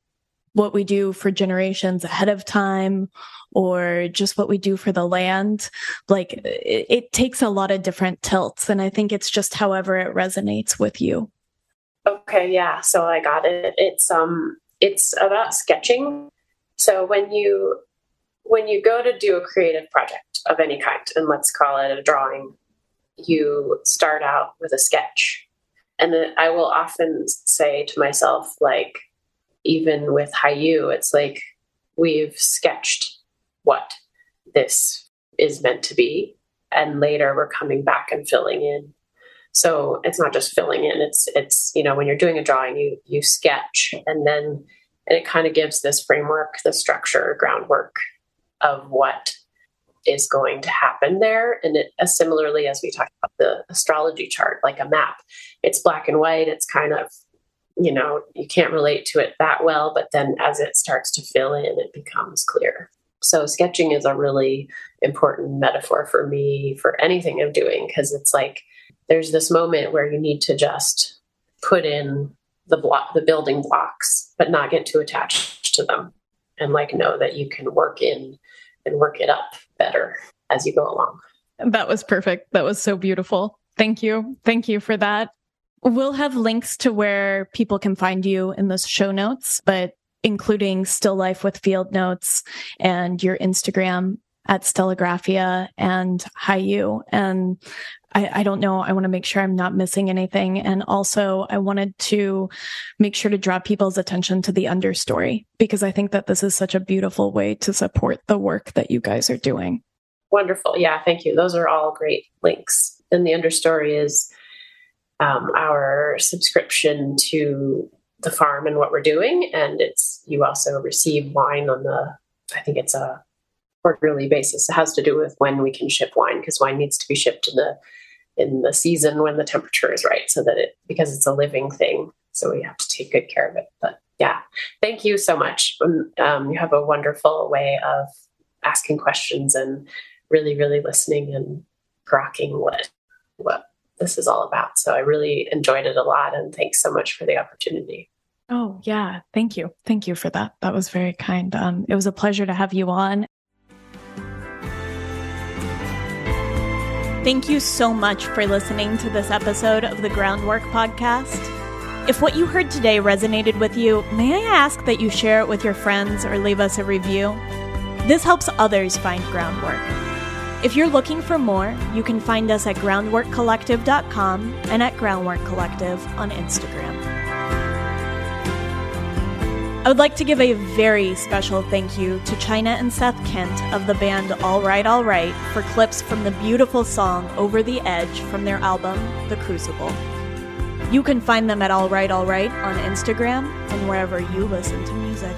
what we do for generations ahead of time or just what we do for the land. Like it, it takes a lot of different tilts. And I think it's just however it resonates with you. Okay, yeah. So I got it. It's um it's about sketching. So when you when you go to do a creative project of any kind, and let's call it a drawing, you start out with a sketch. And I will often say to myself, like, even with Hiyu, it's like we've sketched what this is meant to be. And later we're coming back and filling in so it's not just filling in. It's it's you know when you're doing a drawing, you you sketch and then and it kind of gives this framework, the structure, groundwork of what is going to happen there. And it, similarly as we talked about the astrology chart, like a map, it's black and white. It's kind of you know you can't relate to it that well, but then as it starts to fill in, it becomes clear. So sketching is a really important metaphor for me for anything I'm doing because it's like there's this moment where you need to just put in the block the building blocks but not get too attached to them and like know that you can work in and work it up better as you go along. That was perfect. That was so beautiful. Thank you. Thank you for that we'll have links to where people can find you in the show notes but including still life with field notes and your instagram at Stellagraphia and Hiyu. And I, I, don't know. I want to make sure I'm not missing anything. And also, I wanted to make sure to draw people's attention to the understory because I think that this is such a beautiful way to support the work that you guys are doing. Wonderful. Yeah, thank you. Those are all great links. And the understory is um, our subscription to the farm and what we're doing. And it's you also receive wine on the I think it's a quarterly basis. It has to do with when we can ship wine because wine needs to be shipped in the in the season when the temperature is right, so that it because it's a living thing, so we have to take good care of it. But yeah, thank you so much. Um, um you have a wonderful way of asking questions and really, really listening and grokking what what this is all about. So I really enjoyed it a lot, and thanks so much for the opportunity. Oh, yeah. Thank you. Thank you for that. That was very kind. Um, it was a pleasure to have you on. Thank you so much for listening to this episode of the Groundwork Podcast. If what you heard today resonated with you, may I ask that you share it with your friends or leave us a review? This helps others find Groundwork. If you're looking for more, you can find us at groundworkcollective.com and at Groundwork Collective on Instagram. I would like to give a very special thank you to China and Seth Kent of the band All Right All Right for clips from the beautiful song Over the Edge from their album The Crucible. You can find them at All Right All Right on Instagram and wherever you listen to music.